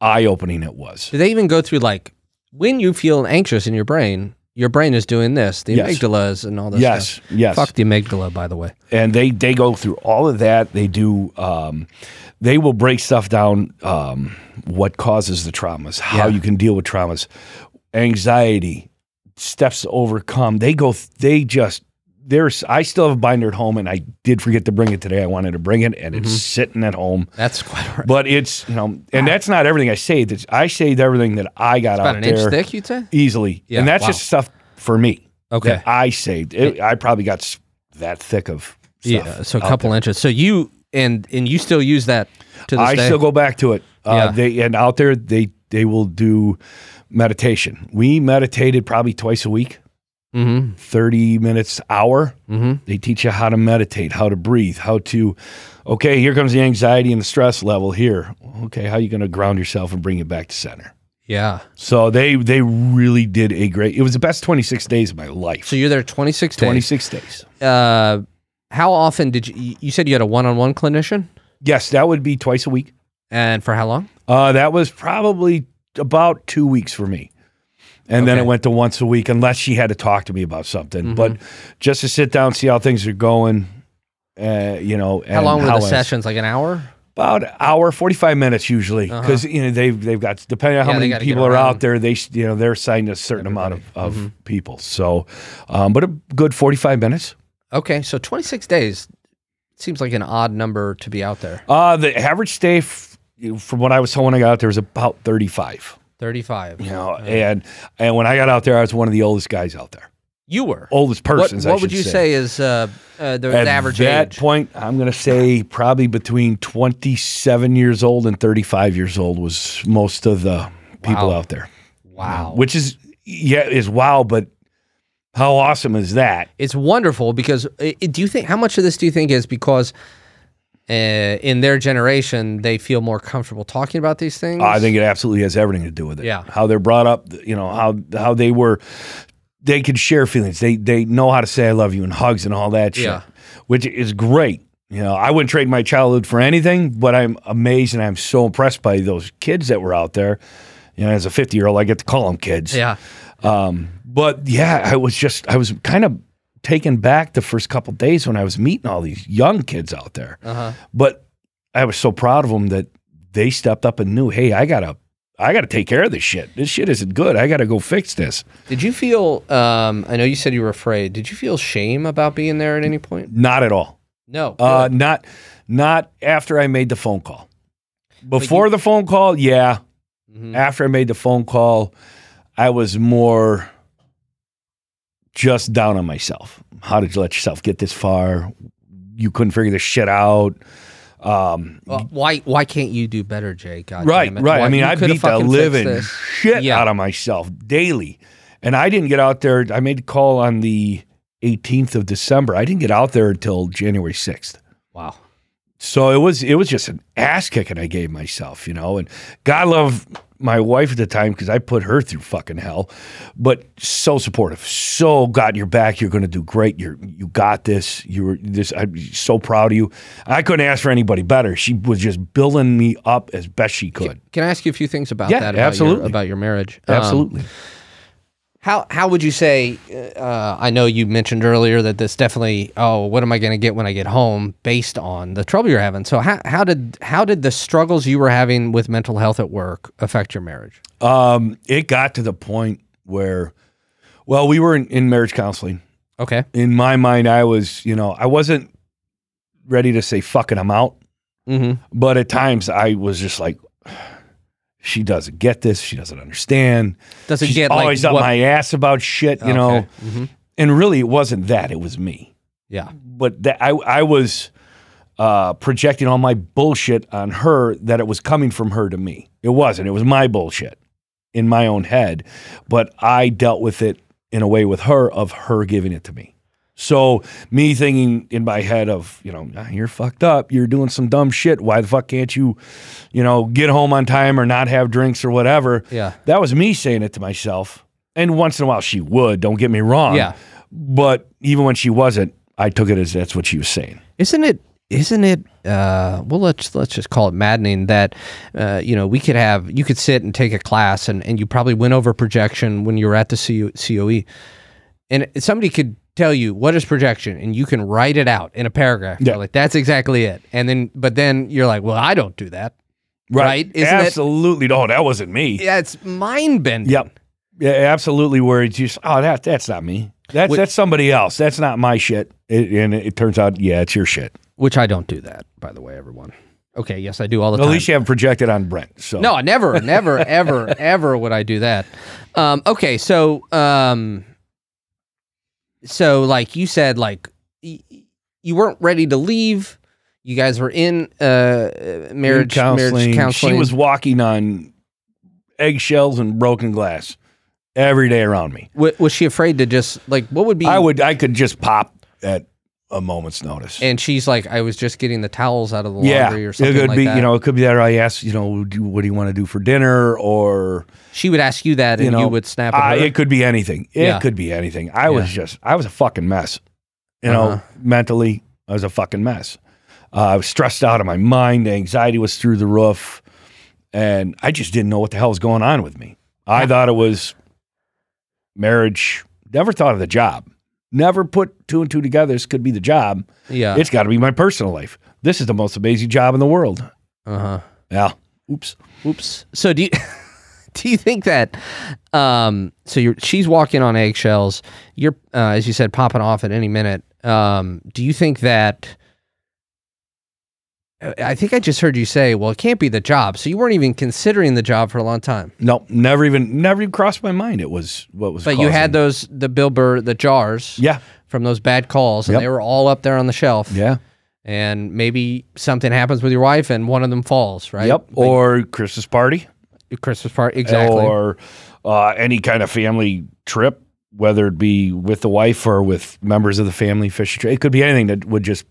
eye opening it was. Do they even go through like when you feel anxious in your brain, your brain is doing this, the Yes. amygdala is and all this yes stuff. Yes, yes Fuck the amygdala, by the way. and they they go through all of that. They do. Um, they will break stuff down. Um, what causes the traumas? How Yeah. you can deal with traumas, anxiety, steps to overcome. They go. They just. There's. I still have a binder at home, and I did forget to bring it today. I wanted to bring it, and Mm-hmm. it's sitting at home. That's quite right. But it's you know, and that's not everything I saved. It's, I saved everything that I got About out an there inch thick, you'd say? easily, Yeah, and that's wow. just stuff for me Okay. that I saved. It, I probably got that thick of stuff. Yeah, so a couple inches. So you and and you still use that to this I day. still go back to it. Uh, Yeah. They and out there they they will do meditation. We meditated probably twice a week, mm-hmm. thirty minutes hour. Mm-hmm. They teach you how to meditate, how to breathe, how to. Okay, here comes the anxiety and the stress level. Here, okay, how are you going to ground yourself and bring it back to center? Yeah. So they they really did a great. It was the best twenty six days of my life. So you're there 26 days. Twenty six days. Uh, how often did you? You said you had a one-on-one clinician, Yes, that would be twice a week. and for how long? Uh, that was probably about two weeks for me. And then Okay. it went to once a week, unless she had to talk to me about something. Mm-hmm. But just to sit down, see how things are going, uh, you know. How long were the I- sessions? Like an hour? About an hour, forty five minutes usually, because you know they've they've got depending on how Uh-huh. Yeah, many people are out there, they you know they're assigned a certain amount of, of Mm-hmm. people. So, um, but a good forty five minutes. Okay, so 26 days seems like an odd number to be out there. Uh, the average stay, f- from what I was told when I got out there, was about thirty five. 35. You know, and and when I got out there, I was one of the oldest guys out there. You were. oldest What, persons. I what would you say, is uh, uh, the, At the average age? At that age? point, I'm going to say probably between 27 years old and 35 years old was most of the people Wow. out there. wow. Which is yeah, is wow, but how awesome is that? it's wonderful because uh, do you think how much of this do you think is because uh, in their generation they feel more comfortable talking about these things? I think it absolutely has everything to do with it. Yeah. how they're brought up, you know how how they were. They could share feelings. They they know how to say I love you and hugs and all that shit, Yeah. which is great. You know, I wouldn't trade my childhood for anything, but I'm amazed and I'm so impressed by those kids that were out there. You know, as a 50 year old, I get to call them kids. yeah. Um, but yeah, I was just I was kind of taken back the first couple days when I was meeting all these young kids out there. Uh-huh. But I was so proud of them that they stepped up and knew, hey, I gotta I gotta take care of this shit. This shit isn't good. I gotta go fix this. Did you feel? Um, I know you said you were afraid. Did you feel shame about being there at any point? Not at all. No. Uh, not not after I made the phone call. Before the phone call, yeah. Mhm. After I made the phone call, I was more just down on myself. How did you let yourself get this far? You couldn't figure this shit out. Um, Well, why? Why can't you do better, Jake? God right, right. Why- I mean, I beat the living shit Yeah. out of myself daily, and I didn't get out there. I made a call on the 18th of December. I didn't get out there until January 6th. Wow. So it was it was just an ass kicking I gave myself, you know. And God love my wife at the time because I put her through fucking hell, but so supportive, so got your back. You're going to do great. You're you got this. You were this. I'm so proud of you. I couldn't ask for anybody better. She was just building me up as best she could. Can I ask you a few things about Yeah, that? About absolutely. Your, about your marriage. Um, Absolutely. How how would you say? Uh, I know you mentioned earlier that this definitely. Oh, what am I going to get when I get home? Based on the trouble you're having. So how how did how did the struggles you were having with mental health at work affect your marriage? Um, it got to the point where, well, we were in, in marriage counseling. Okay. In my mind, I was, you know, I wasn't ready to say fucking I'm out. Mm-hmm. But at times I was just like, she doesn't get this. She doesn't understand. Does it She's get always like up what- my ass about shit, you know. hmm And really, it wasn't that. It was me. Yeah. But that I, I was uh, projecting all my bullshit on her that it was coming from her to me. It wasn't. It was my bullshit in my own head. But I dealt with it in a way with her of her giving it to me. So me thinking in my head of, you know, "Ah, you're fucked up. You're doing some dumb shit. Why the fuck can't you, you know, get home on time or not have drinks or whatever? Yeah. That was me saying it to myself. And once in a while she would, don't get me wrong. Yeah. But even when she wasn't, I took it as that's what she was saying. Isn't it? Isn't it? Uh, well, let's let's just call it maddening that uh, you know we could have you could sit and take a class and, and you probably went over projection when you were at the CO, COE, and somebody could tell you what is projection and you can write it out in a paragraph. Yeah. You're like that's exactly it, and then but then you're like, well, I don't do that. Right. It- absolutely. No, that wasn't me. Yeah, it's mind bending. Yep. Yeah, absolutely. Where it's just, oh, that that's not me. That's Wait- that's somebody else. That's not my shit. It, and it, turns out, yeah, it's your shit. Which I don't do that, by the way, everyone. Okay, yes, I do all the Well, time. at least you haven't projected on Brent. So No, I never, never, ever, [LAUGHS] ever would I do that. Um, okay, so um, so like you said, like y- you weren't ready to leave. You guys were in uh marriage counseling. marriage counseling. She was walking on eggshells and broken glass every day around me. Wa- was she afraid to just like what would be? I would, I could just pop at a moment's notice. And she's like, I was just getting the towels out of the yeah, laundry or something. it could like be. that. You know, it could be that I asked, you know, do, what do you want to do for dinner, or she would ask you that, and you you, would snap at her. it could be anything. It Yeah. could be anything. I was just, I was a fucking mess. You know, Uh-huh. mentally, I was a fucking mess. Uh, I was stressed out of my mind. Anxiety was through the roof, and I just didn't know what the hell was going on with me. I thought it was marriage. Never thought of the job. Never put two and two together. This could be the job. yeah. It's got to be my personal life. This is the most amazing job in the world. Uh huh. Yeah. Oops. Oops. So do you [LAUGHS] do you think that um so you're she's walking on eggshells, you're uh, as you said popping off at any minute. Um do you think that I- think I just heard you say, well, it can't be the job. So you weren't even considering the job for a long time. No, never even, never even crossed my mind. It was what was. But you had those the Bill Burr the jars Yeah. from those bad calls and Yep. they were all up there on the shelf. Yeah. And maybe something happens with your wife and one of them falls, right? Yep. Like Or Christmas party. Christmas party. Exactly. Or uh, any kind of family trip, whether it be with the wife or with members of the family fishing trip. It could be anything that would just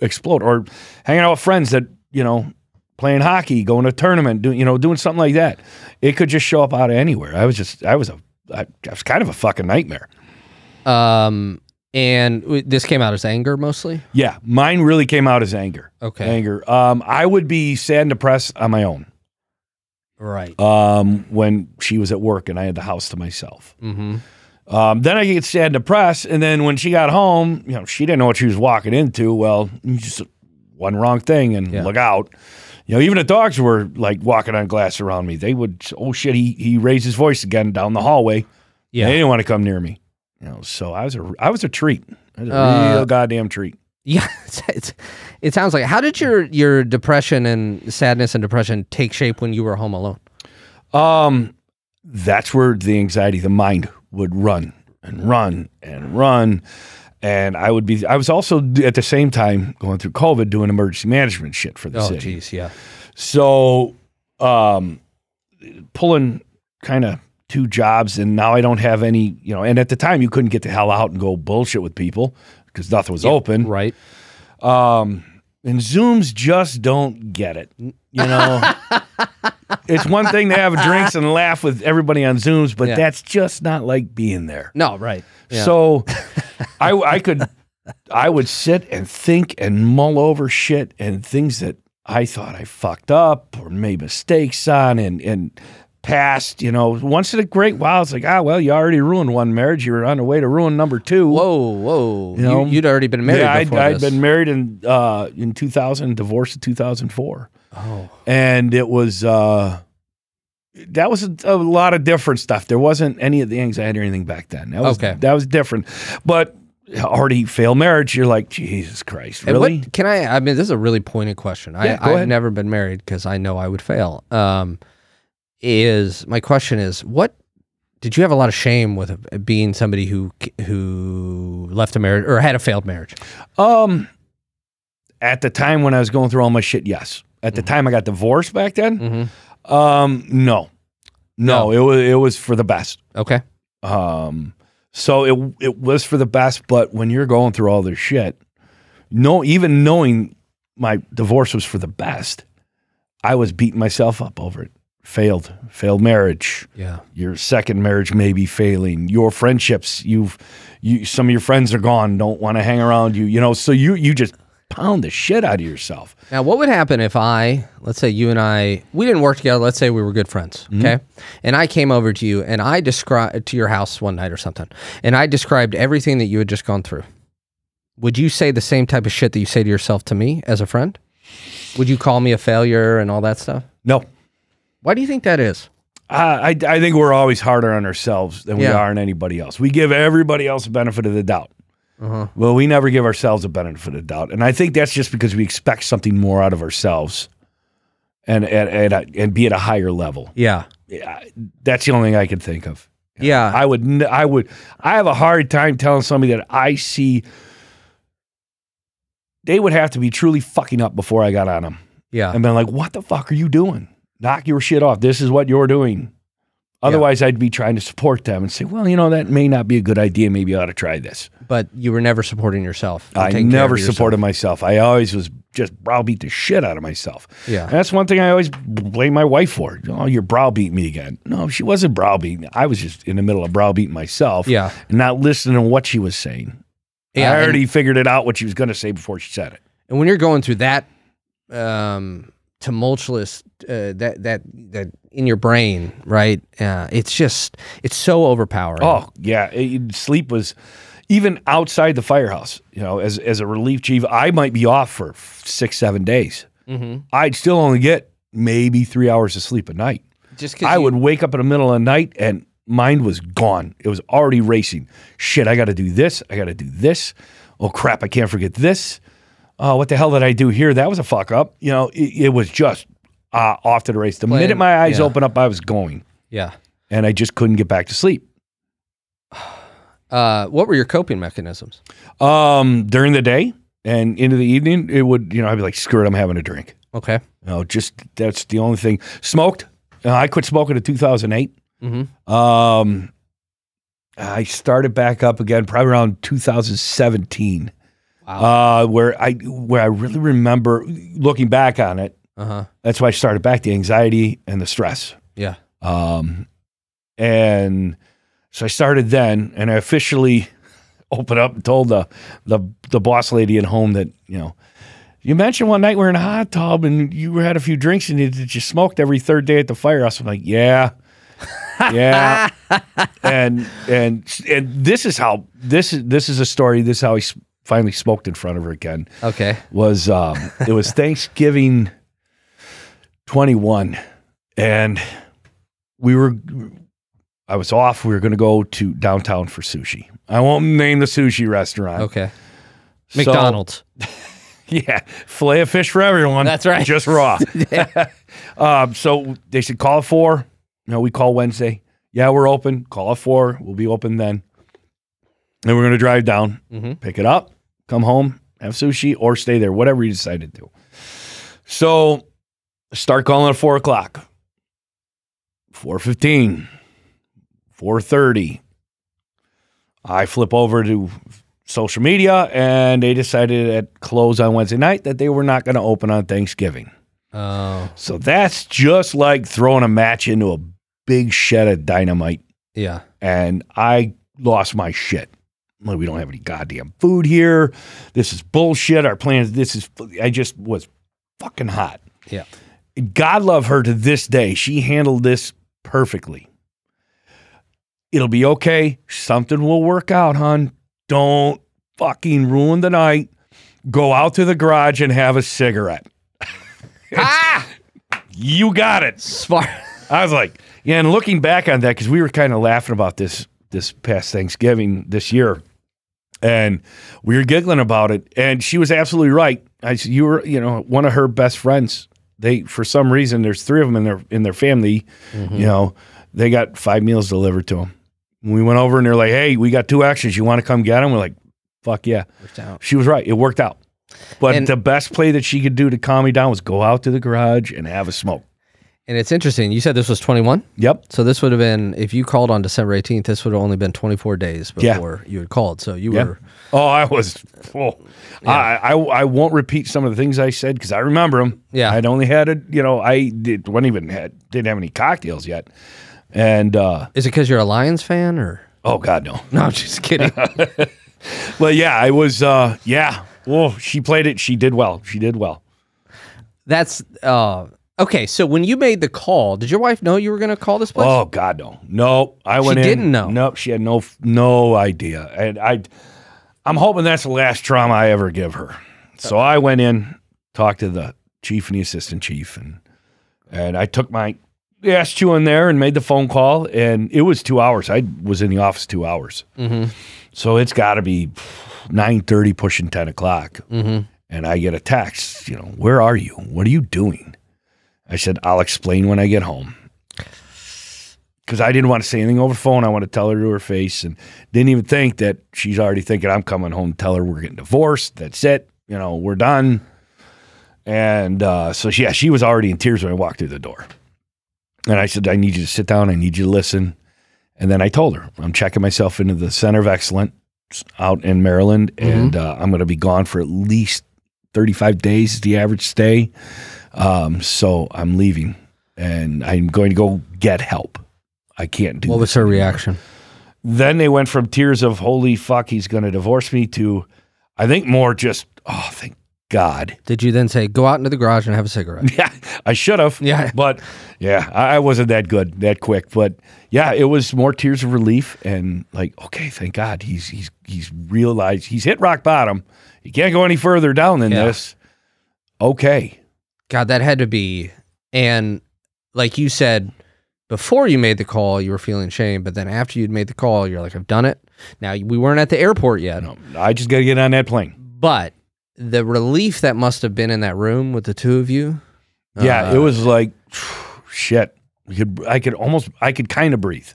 explode. Or hanging out with friends that, you know, playing hockey, going to a tournament, doing, you know, doing something like that. It could just show up out of anywhere. I was just, I was a, I, I was kind of a fucking nightmare. Um, and w- this came out as anger mostly. Yeah. Mine really came out as anger. Okay, Anger. Um, I would be sad and depressed on my own. right. um, when she was at work and I had the house to myself. Mm-hmm. Um, then I get sad and depressed. And then when she got home, you know, she didn't know what she was walking into. Well, just one wrong thing and Yeah. look out. You know, even the dogs were like walking on glass around me. They would, oh shit, he he raised his voice again down the hallway. Yeah, They didn't want to come near me. You know, so I was a I was a treat. I was a Uh, real goddamn treat. yeah. [LAUGHS] It's, it's, it sounds like. How did your your depression and sadness and depression take shape when you were home alone? Um, that's where the anxiety, the mind would run and run and run. And I would be, I was also at the same time going through COVID doing emergency management shit for the Oh, city. jeez, yeah. So, um, pulling kind of two jobs and now I don't have any, you know, and at the time you couldn't get the hell out and go bullshit with people because nothing was open. Right. Um, and Zooms just don't get it. You know, [LAUGHS] it's one thing to have drinks and laugh with everybody on Zooms, but Yeah. that's just not like being there. No, right. Yeah. So I I could I would sit and think and mull over shit and things that I thought I fucked up or made mistakes on and and past, you know, once in a great while it's like, ah, well, you already ruined one marriage. You were on the way to ruin number two. whoa, whoa. You know, you, would already been married yeah, I'd, before I'd been married in uh, in 2000, divorced in 2004. Oh, And it was uh, that was a, a lot of different stuff. There wasn't any of the anxiety or anything back then. That was Okay. that was different. But already failed marriage, you're like, Jesus Christ, really? what, can I? I mean, this is a really pointed question. I, Yeah, I've ahead. never been married because I know I would fail. Um, is my question is what did you have a lot of shame with being somebody who who left a marriage or had a failed marriage? Um, at the time when I was going through all my shit, yes. At the Mm-hmm. time I got divorced back then, Mm-hmm. um, no, no, No. it was it was for the best. Okay. Um, so it it was for the best, but when you're going through all this shit, no, even knowing my divorce was for the best, I was beating myself up over it. Failed, failed marriage. Yeah. Your second marriage may be failing. Your friendships, you've, you, some of your friends are gone, don't want to hang around you. You know, so you you just pound the shit out of yourself. Now, what would happen if I, let's say you and I, we didn't work together. Let's say we were good friends, Mm-hmm. okay? And I came over to you and I described to your house one night or something, and I described everything that you had just gone through. Would you say the same type of shit that you say to yourself to me as a friend? Would you call me a failure and all that stuff? No, Why do you think that is? I, I I think we're always harder on ourselves than we Yeah. are on anybody else. We give everybody else a benefit of the doubt. Uh-huh. Well, we never give ourselves a benefit of the doubt, and I think that's just because we expect something more out of ourselves, and and and, uh, and be at a higher level. Yeah. Yeah, That's the only thing I could think of. Yeah. I would I would I have a hard time telling somebody that I see. They would have to be truly fucking up before I got on them yeah. and been like, "What the fuck are you doing? Knock your shit off. This is what you're doing." Otherwise, I'd be trying to support them and say, "Well, you know, that may not be a good idea. Maybe you ought to try this." But you were never supporting yourself. I never yourself. supported myself. I always was just browbeat the shit out of myself. Yeah. And that's one thing I always blame my wife for. Oh, you're browbeating me again. No, she wasn't browbeating. I was just in the middle of browbeating myself. Yeah. And not listening to what she was saying. Yeah, I already figured it out what she was going to say before she said it. And when you're going through that um, tumultuous, uh, that that that in your brain, right? Uh, it's just it's so overpowering. Oh yeah, It- sleep was even outside the firehouse. You know, as as a relief chief, I might be off for six seven days. mm-hmm. I'd still only get maybe three hours of sleep a night. just I would wake up in the middle of the night and mind was gone. It was already racing. Shit, I got to do this. I got to do this. Oh crap, I can't forget this. Oh, what the hell did I do here? That was a fuck up. You know, it, it was just uh, off to the race. The Playing- minute my eyes yeah. opened up, I was going, Yeah. and I just couldn't get back to sleep. [SIGHS] Uh, what were your coping mechanisms? Um, during the day and into the evening, it would, you know, I'd be like, screw it, I'm having a drink. Okay. You know, just that's the only thing. Smoked. Uh, I quit smoking in 2008. Mm-hmm. Um, I started back up again probably around 2017, Wow. uh, where I where I really remember looking back on it. Uh huh. That's why I started back the anxiety and the stress. Yeah. Um, and so I started then, and I officially [LAUGHS] opened up and told the the the boss lady at home that you know. You mentioned one night we are in a hot tub and you had a few drinks and you, you smoked every third day at the firehouse. I'm like, yeah, [LAUGHS] yeah, and and and this is how this is this is a story. This is how he finally smoked in front of her again. Okay. Was um, it was Thanksgiving 21, and we were. I was off. We were going to go to downtown for sushi. I won't name the sushi restaurant. Okay. So- McDonald's. [LAUGHS] yeah, fillet of fish for everyone. That's right. Just raw. [LAUGHS] [LAUGHS] um, so they said call at four. No, we call Wednesday. Yeah, we're open. Call at four. We'll be open then. And we're gonna drive down, Mhm. pick it up, come home, have sushi, or stay there, whatever you decide to do. So start calling at four o'clock. Four fifteen. Four thirty. I flip over to social media and they decided at close on Wednesday night that they were not going to open on Thanksgiving. Oh, So that's just like throwing a match into a big shed of dynamite. yeah. And I lost my shit. Like, we don't have any goddamn food here. This is bullshit. Our plans, this is, I just was fucking hot. Yeah. God love her to this day. She handled this perfectly. It'll be okay. Something will work out, hon. Don't fucking ruin the night. Go out to the garage and have a cigarette. [LAUGHS] ah, You got it. smart. I was like, yeah, and looking back on that, because we were kind of laughing about this this past Thanksgiving this year, and we were giggling about it, and she was absolutely right. I you were, you know, one of her best friends. They, for some reason, there's three of them in their in their family. Mm-hmm. You know, they got five meals delivered to them. We went over and they're like, hey, we got two actions. You want to come get them? We're like, fuck yeah. She was right. It worked out. But And- the best play that she could do to calm me down was go out to the garage and have a smoke. And it's interesting. You said this was 21. Yep. So this would have been if you called on December 18th. This would have only been 24 days Yeah. before you had called. So you Yeah. were Oh, I was. Oh, I, I I won't repeat some of the things I said because I remember them. Yeah. I'd only had it. You know, I did, wasn't even had didn't have any cocktails yet, and uh, Is it because you're a Lions fan or? oh god no. No, I'm just kidding. [LAUGHS] Well, yeah, I was. Uh, yeah. Oh, she played it. She did well. She did well. That's uh okay. So when you made the call, did your wife know you were going to call this place? Oh God, no, no. I went in. didn't know. Nope, she had no no idea, and I, I'm hoping that's the last trauma I ever give her. So I went in, talked to the chief and the assistant chief, and and I took my ass chew in there and made the phone call, and it was two hours. I was in the office two hours, Mm-hmm. so it's got to be nine thirty, pushing ten o'clock, Mm-hmm. and I get a text. You know, where are you? What are you doing? I said, I'll explain when I get home. Because I didn't want to say anything over the phone. I want to tell her to her face and didn't even think that she's already thinking I'm coming home to tell her we're getting divorced. That's it. You know, we're done. And uh, so, yeah, she was already in tears when I walked through the door. And I said, I need you to sit down. I need you to listen. And then I told her, I'm checking myself into the Center of Excellence out in Maryland, and uh, I'm going to be gone for at least 35 days is the average stay. Um, so I'm leaving, and I'm going to go get help. I can't do. What was this her reaction? Then they went from tears of "Holy fuck, he's going to divorce me" to, I think more just, "Oh, thank God." Did you then say go out into the garage and have a cigarette? [LAUGHS] Yeah, I should have. Yeah. but yeah, I I wasn't that good, that quick. But yeah, it was more tears of relief and like, okay, thank God, he's he's he's realized he's hit rock bottom. He can't go any further down than Yeah. this. Okay, God, that had to be. And like you said, before you made the call, you were feeling shame, but then after you'd made the call, you're like, I've done it. Now we weren't at the airport yet, no, I just got to get on that plane. but the relief that must have been in that room with the two of you. Yeah, uh, it was like shit. We could, I could almost, I could kind of breathe.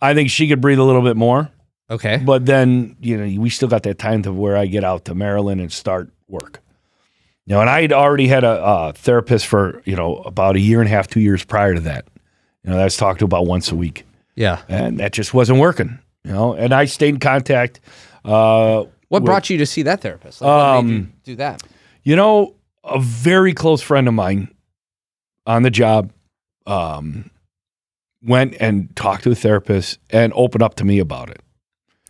I think she could breathe a little bit more. okay. But then, you know, we still got that time to where I get out to Maryland and start work. You know, and I had already had a, uh therapist for, you know, about a year and a half, two years prior to that. You know, that's talked to about once a week. Yeah. And that just wasn't working, you know, and I stayed in contact. Uh, What with- brought you to see that therapist? Like, made you Um, do that? you know, a very close friend of mine on the job um, went and talked to a therapist and opened up to me about it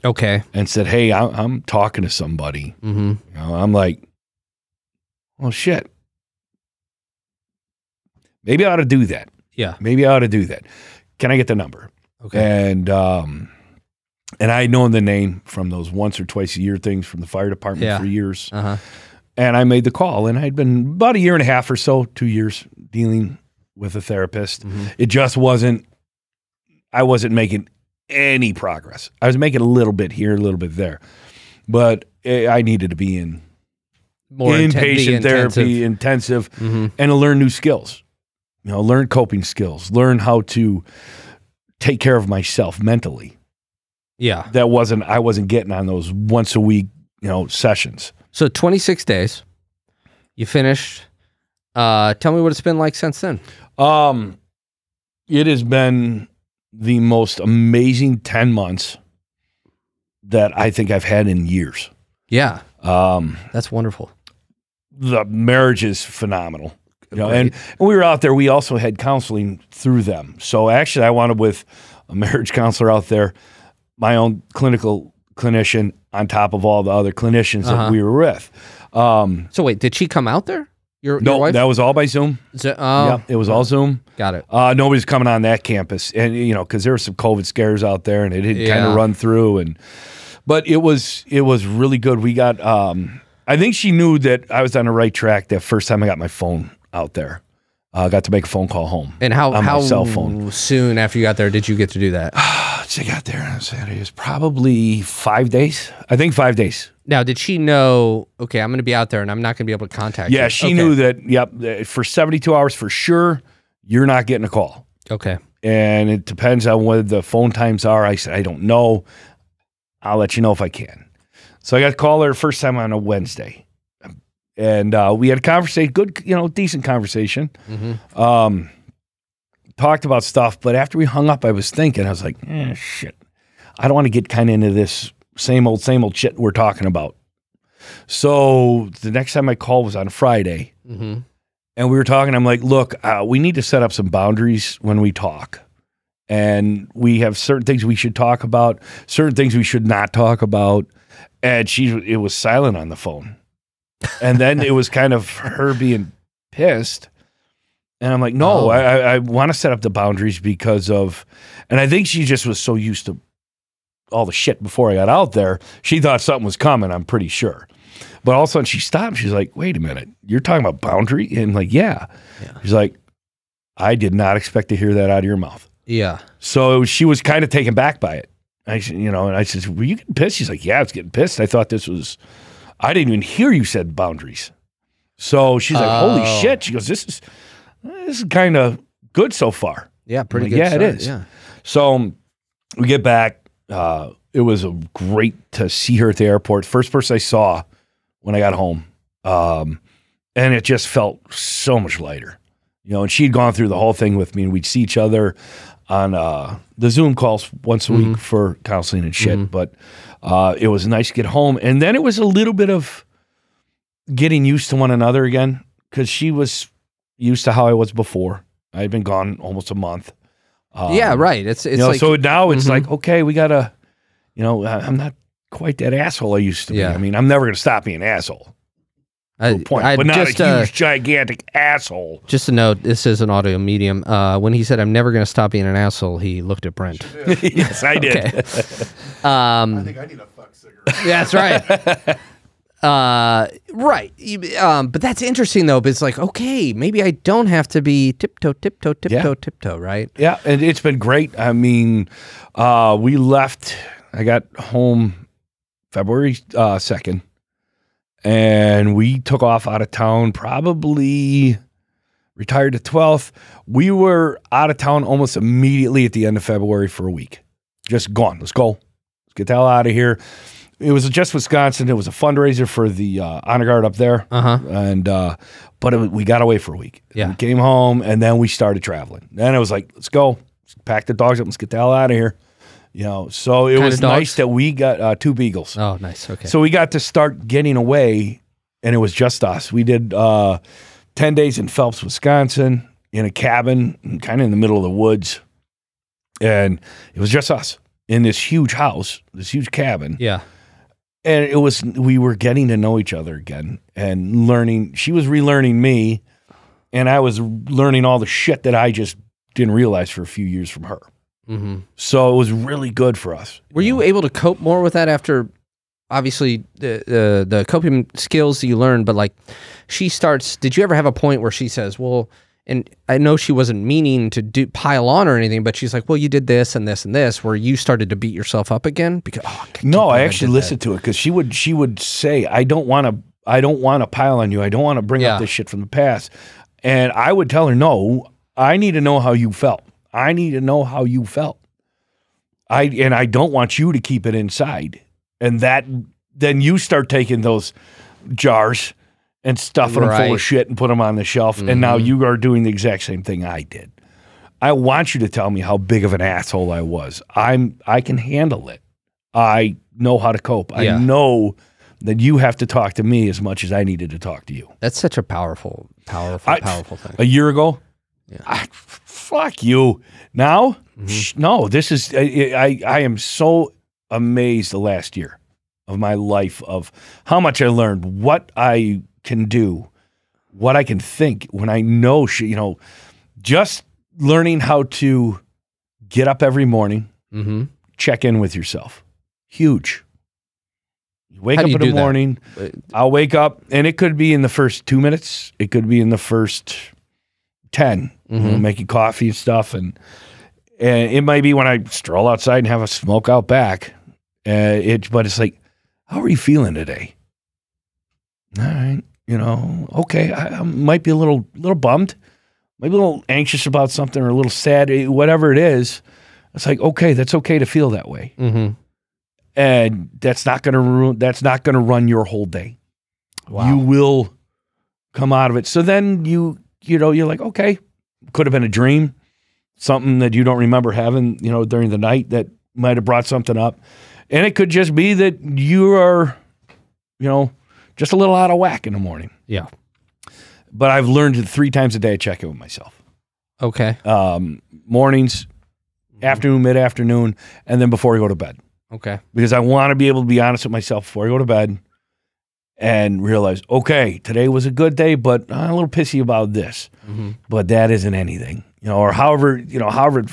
Okay. and said, Hey, I'm, I'm talking to somebody. Mm-hmm. You know, I'm like, well, shit. Maybe I ought to do that. Yeah. Maybe I ought to do that. Can I get the number? Okay. And um, and I had known the name from those once or twice a year things from the fire department Yeah. for years. Uh huh. And I made the call, and I'd been about a year and a half or so, two years dealing with a therapist. Mhm. It just wasn't. I wasn't making any progress. I was making a little bit here, a little bit there, but eh, I needed to be in More inten- inpatient therapy, intensive, Mm-hmm. and to learn new skills. You know, learn coping skills, learn how to take care of myself mentally. Yeah. That wasn't I wasn't getting on those once a week, you know, sessions. So 26 days. You finished. Uh, tell me what it's been like since then. Um, it has been the most amazing ten months that I think I've had in years. Yeah, Um, that's wonderful. The marriage is phenomenal. You know, and, and we were out there. We also had counseling through them. So actually, I wanted with a marriage [LAUGHS] counselor out there, my own clinical clinician on top of all the other clinicians Uh-huh. that we were with. Um, So wait, did she come out there? Your, your no, wife? that was all by Zoom. So- oh, yeah, it was all Zoom. got it. Uh, nobody's coming on that campus, and you know, because there were some COVID scares out there, and it had kind of run through, and but it was it was really good. We got, um, I think she knew that I was on the right track that first time I got my phone out there. I uh, got to make a phone call home. And how on my how cell phone. soon after you got there did you get to do that? [SIGHS] I got there on Saturday. It was probably five days. I think five days. now, did she know? Okay, I'm going to be out there, and I'm not going to be able to contact you. Yeah, she Okay. knew that. Yep, for seventy two hours for sure, you're not getting a call. Okay, and it depends on what the phone times are. I said, I don't know. I'll let you know if I can. So I got to call her first time on a Wednesday. And uh, we had a conversation, good, you know, decent conversation. Mhm. Um, talked about stuff, but after we hung up, I was thinking, I was like, eh, shit. I don't want to get kind of into this same old, same old shit we're talking about. So the next time I called was on Friday hmm and we were talking. I'm like, look, uh, we need to set up some boundaries when we talk, and we have certain things we should talk about, certain things we should not talk about. And she, it was silent on the phone, [LAUGHS] and then it was kind of her being pissed. And I'm like, no, Oh. I, I, want to set up the boundaries because of, and I think she just was so used to all the shit before I got out there. She thought something was coming. I'm pretty sure. But all of a sudden she stopped. She's like, wait a minute, you're talking about boundary? And I'm like, yeah. Yeah. She's like, I did not expect to hear that out of your mouth. Yeah, So she was kind of taken back by it. I you know, and I said, were you getting pissed? She's like, yeah, I was getting pissed. I thought this was, I didn't even hear you said boundaries. So she's like, holy Oh. shit. She goes, this is, this is kind of good so far. yeah, pretty good. yeah, it start, is. Yeah, So um, we get back. Uh, it was a great to see her at the airport. First person I saw when I got home. Um, and it just felt so much lighter. You know, and she'd gone through the whole thing with me, and we'd see each other on uh, the Zoom calls once a week for counseling and shit. But uh, it was nice to get home. And then it was a little bit of getting used to one another again because she was used to how I was before. I had been gone almost a month. Um, yeah, right. It's it's you know, like so now it's Mhm. like, okay, we gotta, you know, I'm not quite that asshole I used to Yeah. be. I mean, I'm never gonna stop being an asshole. To point, I but not just a uh, huge, gigantic asshole. just a note. This is an audio medium. Uh, when he said, "I'm never going to stop being an asshole," he looked at Brent. [LAUGHS] yes, I did. [LAUGHS] Um, I think I need a fuck cigarette. [LAUGHS] Yeah, that's right. uh, right. Um, but that's interesting though. But it's like, okay, maybe I don't have to be tiptoe, tiptoe, tiptoe, Yeah. tiptoe, right? Yeah, and it's been great. I mean, uh, we left. I got home February uh, second, and we took off out of town. Probably retired the twelfth. We were out of town almost immediately at the end of February for a week. Just gone. Let's go. Let's get the hell out of here. It was just Wisconsin. It was a fundraiser for the uh, honor guard up there, Uh huh. and uh, but it, we got away for a week. Yeah. we came home, and then we started traveling. Then it was like, let's go, let's pack the dogs up, let's get the hell out of here. You know, so it Kind was dogs? nice that we got uh, two beagles. Oh, nice. Okay. So we got to start getting away, and it was just us. We did uh, 10 days in Phelps, Wisconsin, in a cabin, kind of in the middle of the woods. And it was just us in this huge house, this huge cabin. yeah. And it was, we were getting to know each other again and learning. She was relearning me, and I was learning all the shit that I just didn't realize for a few years from her. Hmm So it was really good for us. Were you able to cope more with that after? Obviously, the the, the coping skills you learned, but like, she starts. Did you ever have a point where she says, "Well," and I know she wasn't meaning to do pile on or anything, but she's like, "Well, you did this and this and this," where you started to beat yourself up again because oh, I No, I actually that. listened to it because she would she would say, "I don't want to, I don't want to pile on you. I don't want to bring Yeah. up this shit from the past." And I would tell her, "No, I need to know how you felt. I need to know how you felt. I and I don't want you to keep it inside. And that then you start taking those jars and stuffing them full of shit and put them on the shelf. And now Mhm. you are doing the exact same thing I did. I want you to tell me how big of an asshole I was. I'm I can handle it. I know how to cope. Yeah. I know that you have to talk to me as much as I needed to talk to you. That's such a powerful, powerful, I- powerful thing. A year ago, I, fuck you. Now, sh- no, this is, I, I, I am so amazed the last year of my life of how much I learned, what I can do, what I can think when I know, shit, you know, just learning how to get up every morning, mm-hmm. check in with yourself. Huge. You wake up in the do that? morning. I'll wake up, and it could be in the first two minutes. It could be in the first 10 you know, Mhm. making coffee and stuff, and and it might be when I stroll outside and have a smoke out back. Uh, it, but it's like, how are you feeling today? All right, you know, okay, I, I might be a little little bummed, maybe a little anxious about something or a little sad, eh, whatever it is. It's like, okay, that's okay to feel that way, Mm-hmm. and that's not gonna ruin. That's not gonna run your whole day Wow. you will come out of it. So then you, you know, you're like, okay, could have been a dream, something that you don't remember having, you know, during the night that might have brought something up. And it could just be that you are, you know, just a little out of whack in the morning. yeah. But I've learned that three times a day I check in with myself. Okay. Um, mornings, Mm-hmm. afternoon, mid afternoon, and then before I go to bed. Okay. because I want to be able to be honest with myself before I go to bed and realize, okay, today was a good day, but I'm a little pissy about this. Mm-hmm. But that isn't anything, you know, or however, you know, however,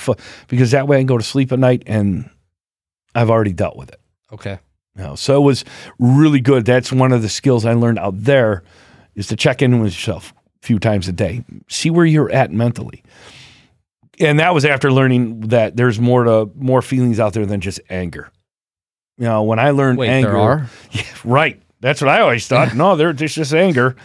because that way I can go to sleep at night and I've already dealt with it. Okay. You know, so it was really good. That's one of the skills I learned out there is to check in with yourself a few times a day, see where you're at mentally. And that was after learning that there's more to more feelings out there than just anger. You know, when I learned Wait, anger, [LAUGHS] yeah, right. That's what I always thought. no, they're just just anger.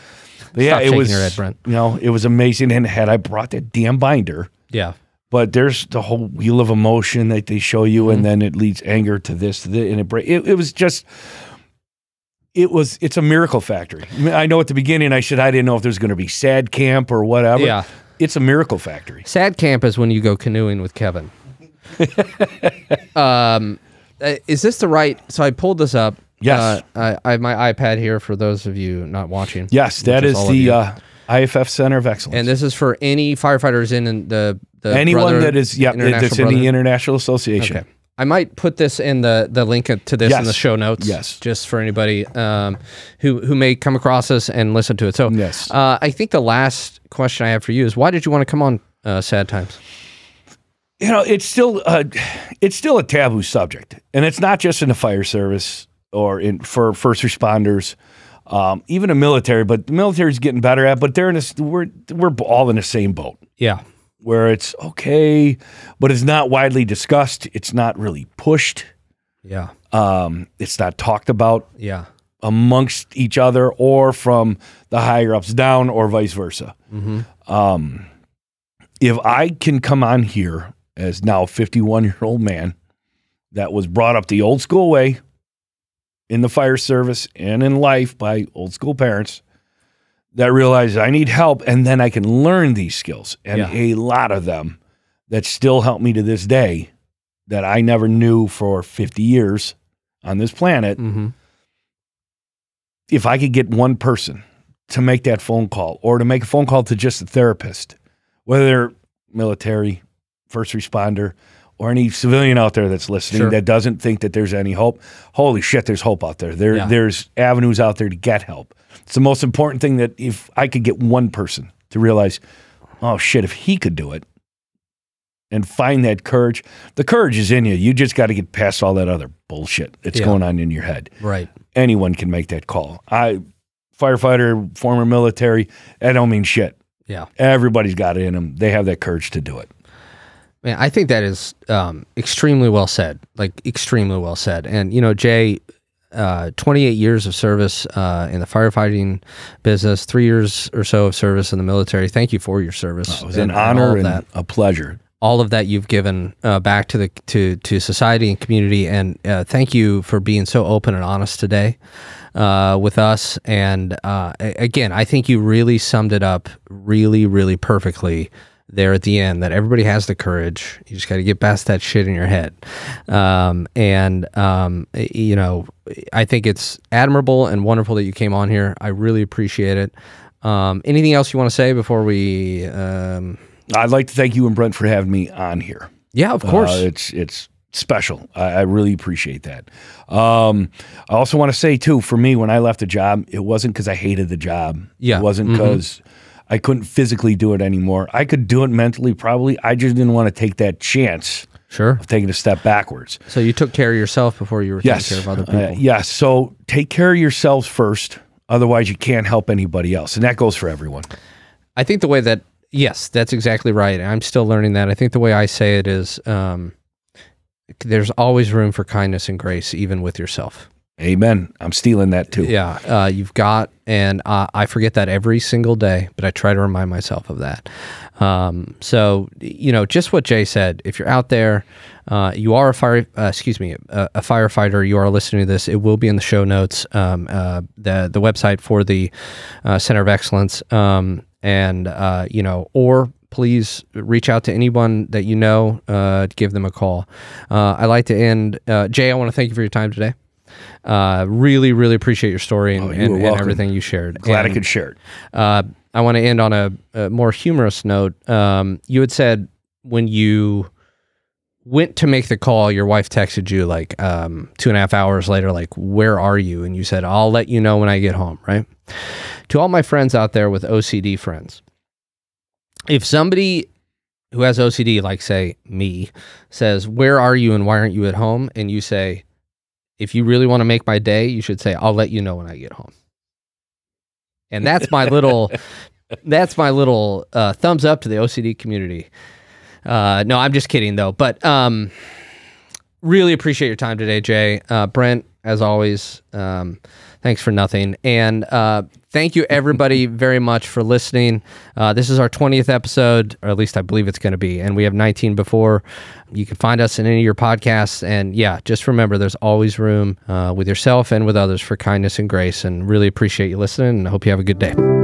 But yeah, it was. your head. You know, it was amazing. And had I brought that damn binder, Yeah. but there's the whole wheel of emotion that they show you, Mm-hmm. and then it leads anger to this, to this and it, break, it. It was just, it was. It's a miracle factory. I, mean, I know at the beginning I said I didn't know if there's going to be sad camp or whatever. Yeah. it's a miracle factory. Sad camp is when you go canoeing with Kevin. [LAUGHS] um, uh, is this the right? So I pulled this up. Yes. Uh, I, I have my iPad here for those of you not watching. Yes, that is the uh, IAFF Center of Excellence. And this is for any firefighters in, in the the Anyone Brother- that is, that's in Brother- the International Association. Okay. I might put this in the the link to this in the show notes. Yes. Just for anybody um, who who may come across this and listen to it. So Yes. uh, I think the last question I have for you is why did you want to come on uh, Sad Times? you know it's still uh, it's still a taboo subject and it's not just in the fire service or in for first responders um, even the military but the military's getting better at but they're in a, we're we're all in the same boat Yeah. where it's okay but it's not widely discussed it's not really pushed Yeah. um, it's not talked about Yeah. amongst each other or from the higher ups down or vice versa. Mm-hmm. Um, if I can come on here as now a 51 year old man that was brought up the old school way in the fire service and in life by old school parents that realize I need help and then I can learn these skills and Yeah. a lot of them that still help me to this day that I never knew for 50 years on this planet Mm-hmm. if I could get one person to make that phone call or to make a phone call to just a therapist, whether military, first responder, or any civilian out there that's listening Sure. that doesn't think that there's any hope, holy shit, there's hope out there. There Yeah. there's avenues out there to get help. It's the most important thing that if I could get one person to realize, oh shit, if he could do it and find that courage, the courage is in you. You just got to get past all that other bullshit that's Yeah. going on in your head Right. anyone can make that call. I firefighter, former military, I don't mean shit. Yeah. Everybody's got it in them. They have that courage to do it. Man, I think that is um, extremely well said. Like extremely well said. And you know, Jay, uh, 28 years of service uh, in the firefighting business, three years or so of service in the military. Thank you for your service. It was and- an honor and that. a pleasure. all of that you've given uh, back to the to to society and community, and uh, thank you for being so open and honest today uh, with us. And uh, again, I think you really summed it up really, really perfectly there at the end that everybody has the courage. You just got to get past that shit in your head. Um, and, um, you know, I think it's admirable and wonderful that you came on here. I really appreciate it. Um, anything else you want to say before we? Um, I'd like to thank you and Brent for having me on here. yeah, of course. Uh, it's it's special. I, I really appreciate that. Um, I also want to say too, for me, when I left the job, it wasn't because I hated the job. Yeah. it wasn't because I couldn't physically do it anymore. I could do it mentally, probably. I just didn't want to take that chance sure. of taking a step backwards. So you took care of yourself before you were Yes, taking care of other Uh, people. yes. So take care of yourselves first. Otherwise, you can't help anybody else, and that goes for everyone. I think the way that yes, that's exactly right. I'm still learning that. I think the way I say it is um, there's always room for kindness and grace, even with yourself. Amen. I'm stealing that too. Yeah, uh, you've got, and uh, I forget that every single day, but I try to remind myself of that. Um, so, you know, just what Jay said. If you're out there, uh, you are a fire, uh, excuse me, a, a firefighter. You are listening to this. It will be in the show notes. Um, uh, the the website for the uh, Center of Excellence, um, and you know, or please reach out to anyone that you know. Give them a call. I like to end. Jay, I want to thank you for your time today. Uh, really, really appreciate your story and, Oh, you and, and everything you shared. Glad I could share it. Uh, I want to end on a, a more humorous note. Um, you had said when you went to make the call, your wife texted you like um, two and a half hours later, like, "Where are you?" And you said, "I'll let you know when I get home." Right? To all my friends out there with OCD friends, if somebody who has OCD, like say me, says, "Where are you?" and "Why aren't you at home?" and you say, "If you really want to make my day, you should say, I'll let you know when I get home." And that's my little [LAUGHS] that's my little uh, thumbs up to the OCD community. Uh, no, I'm just kidding though. But um, really appreciate your time today, Jay. Uh, Brent, as always, um, thanks for nothing. And uh, thank you everybody very much for listening. Uh, this is our 20th episode, or at least I believe it's going to be. And we have 19 before. You can find us in any of your podcasts. And yeah, just remember there's always room uh, with yourself and with others for kindness and grace. And really appreciate you listening. And hope you have a good day.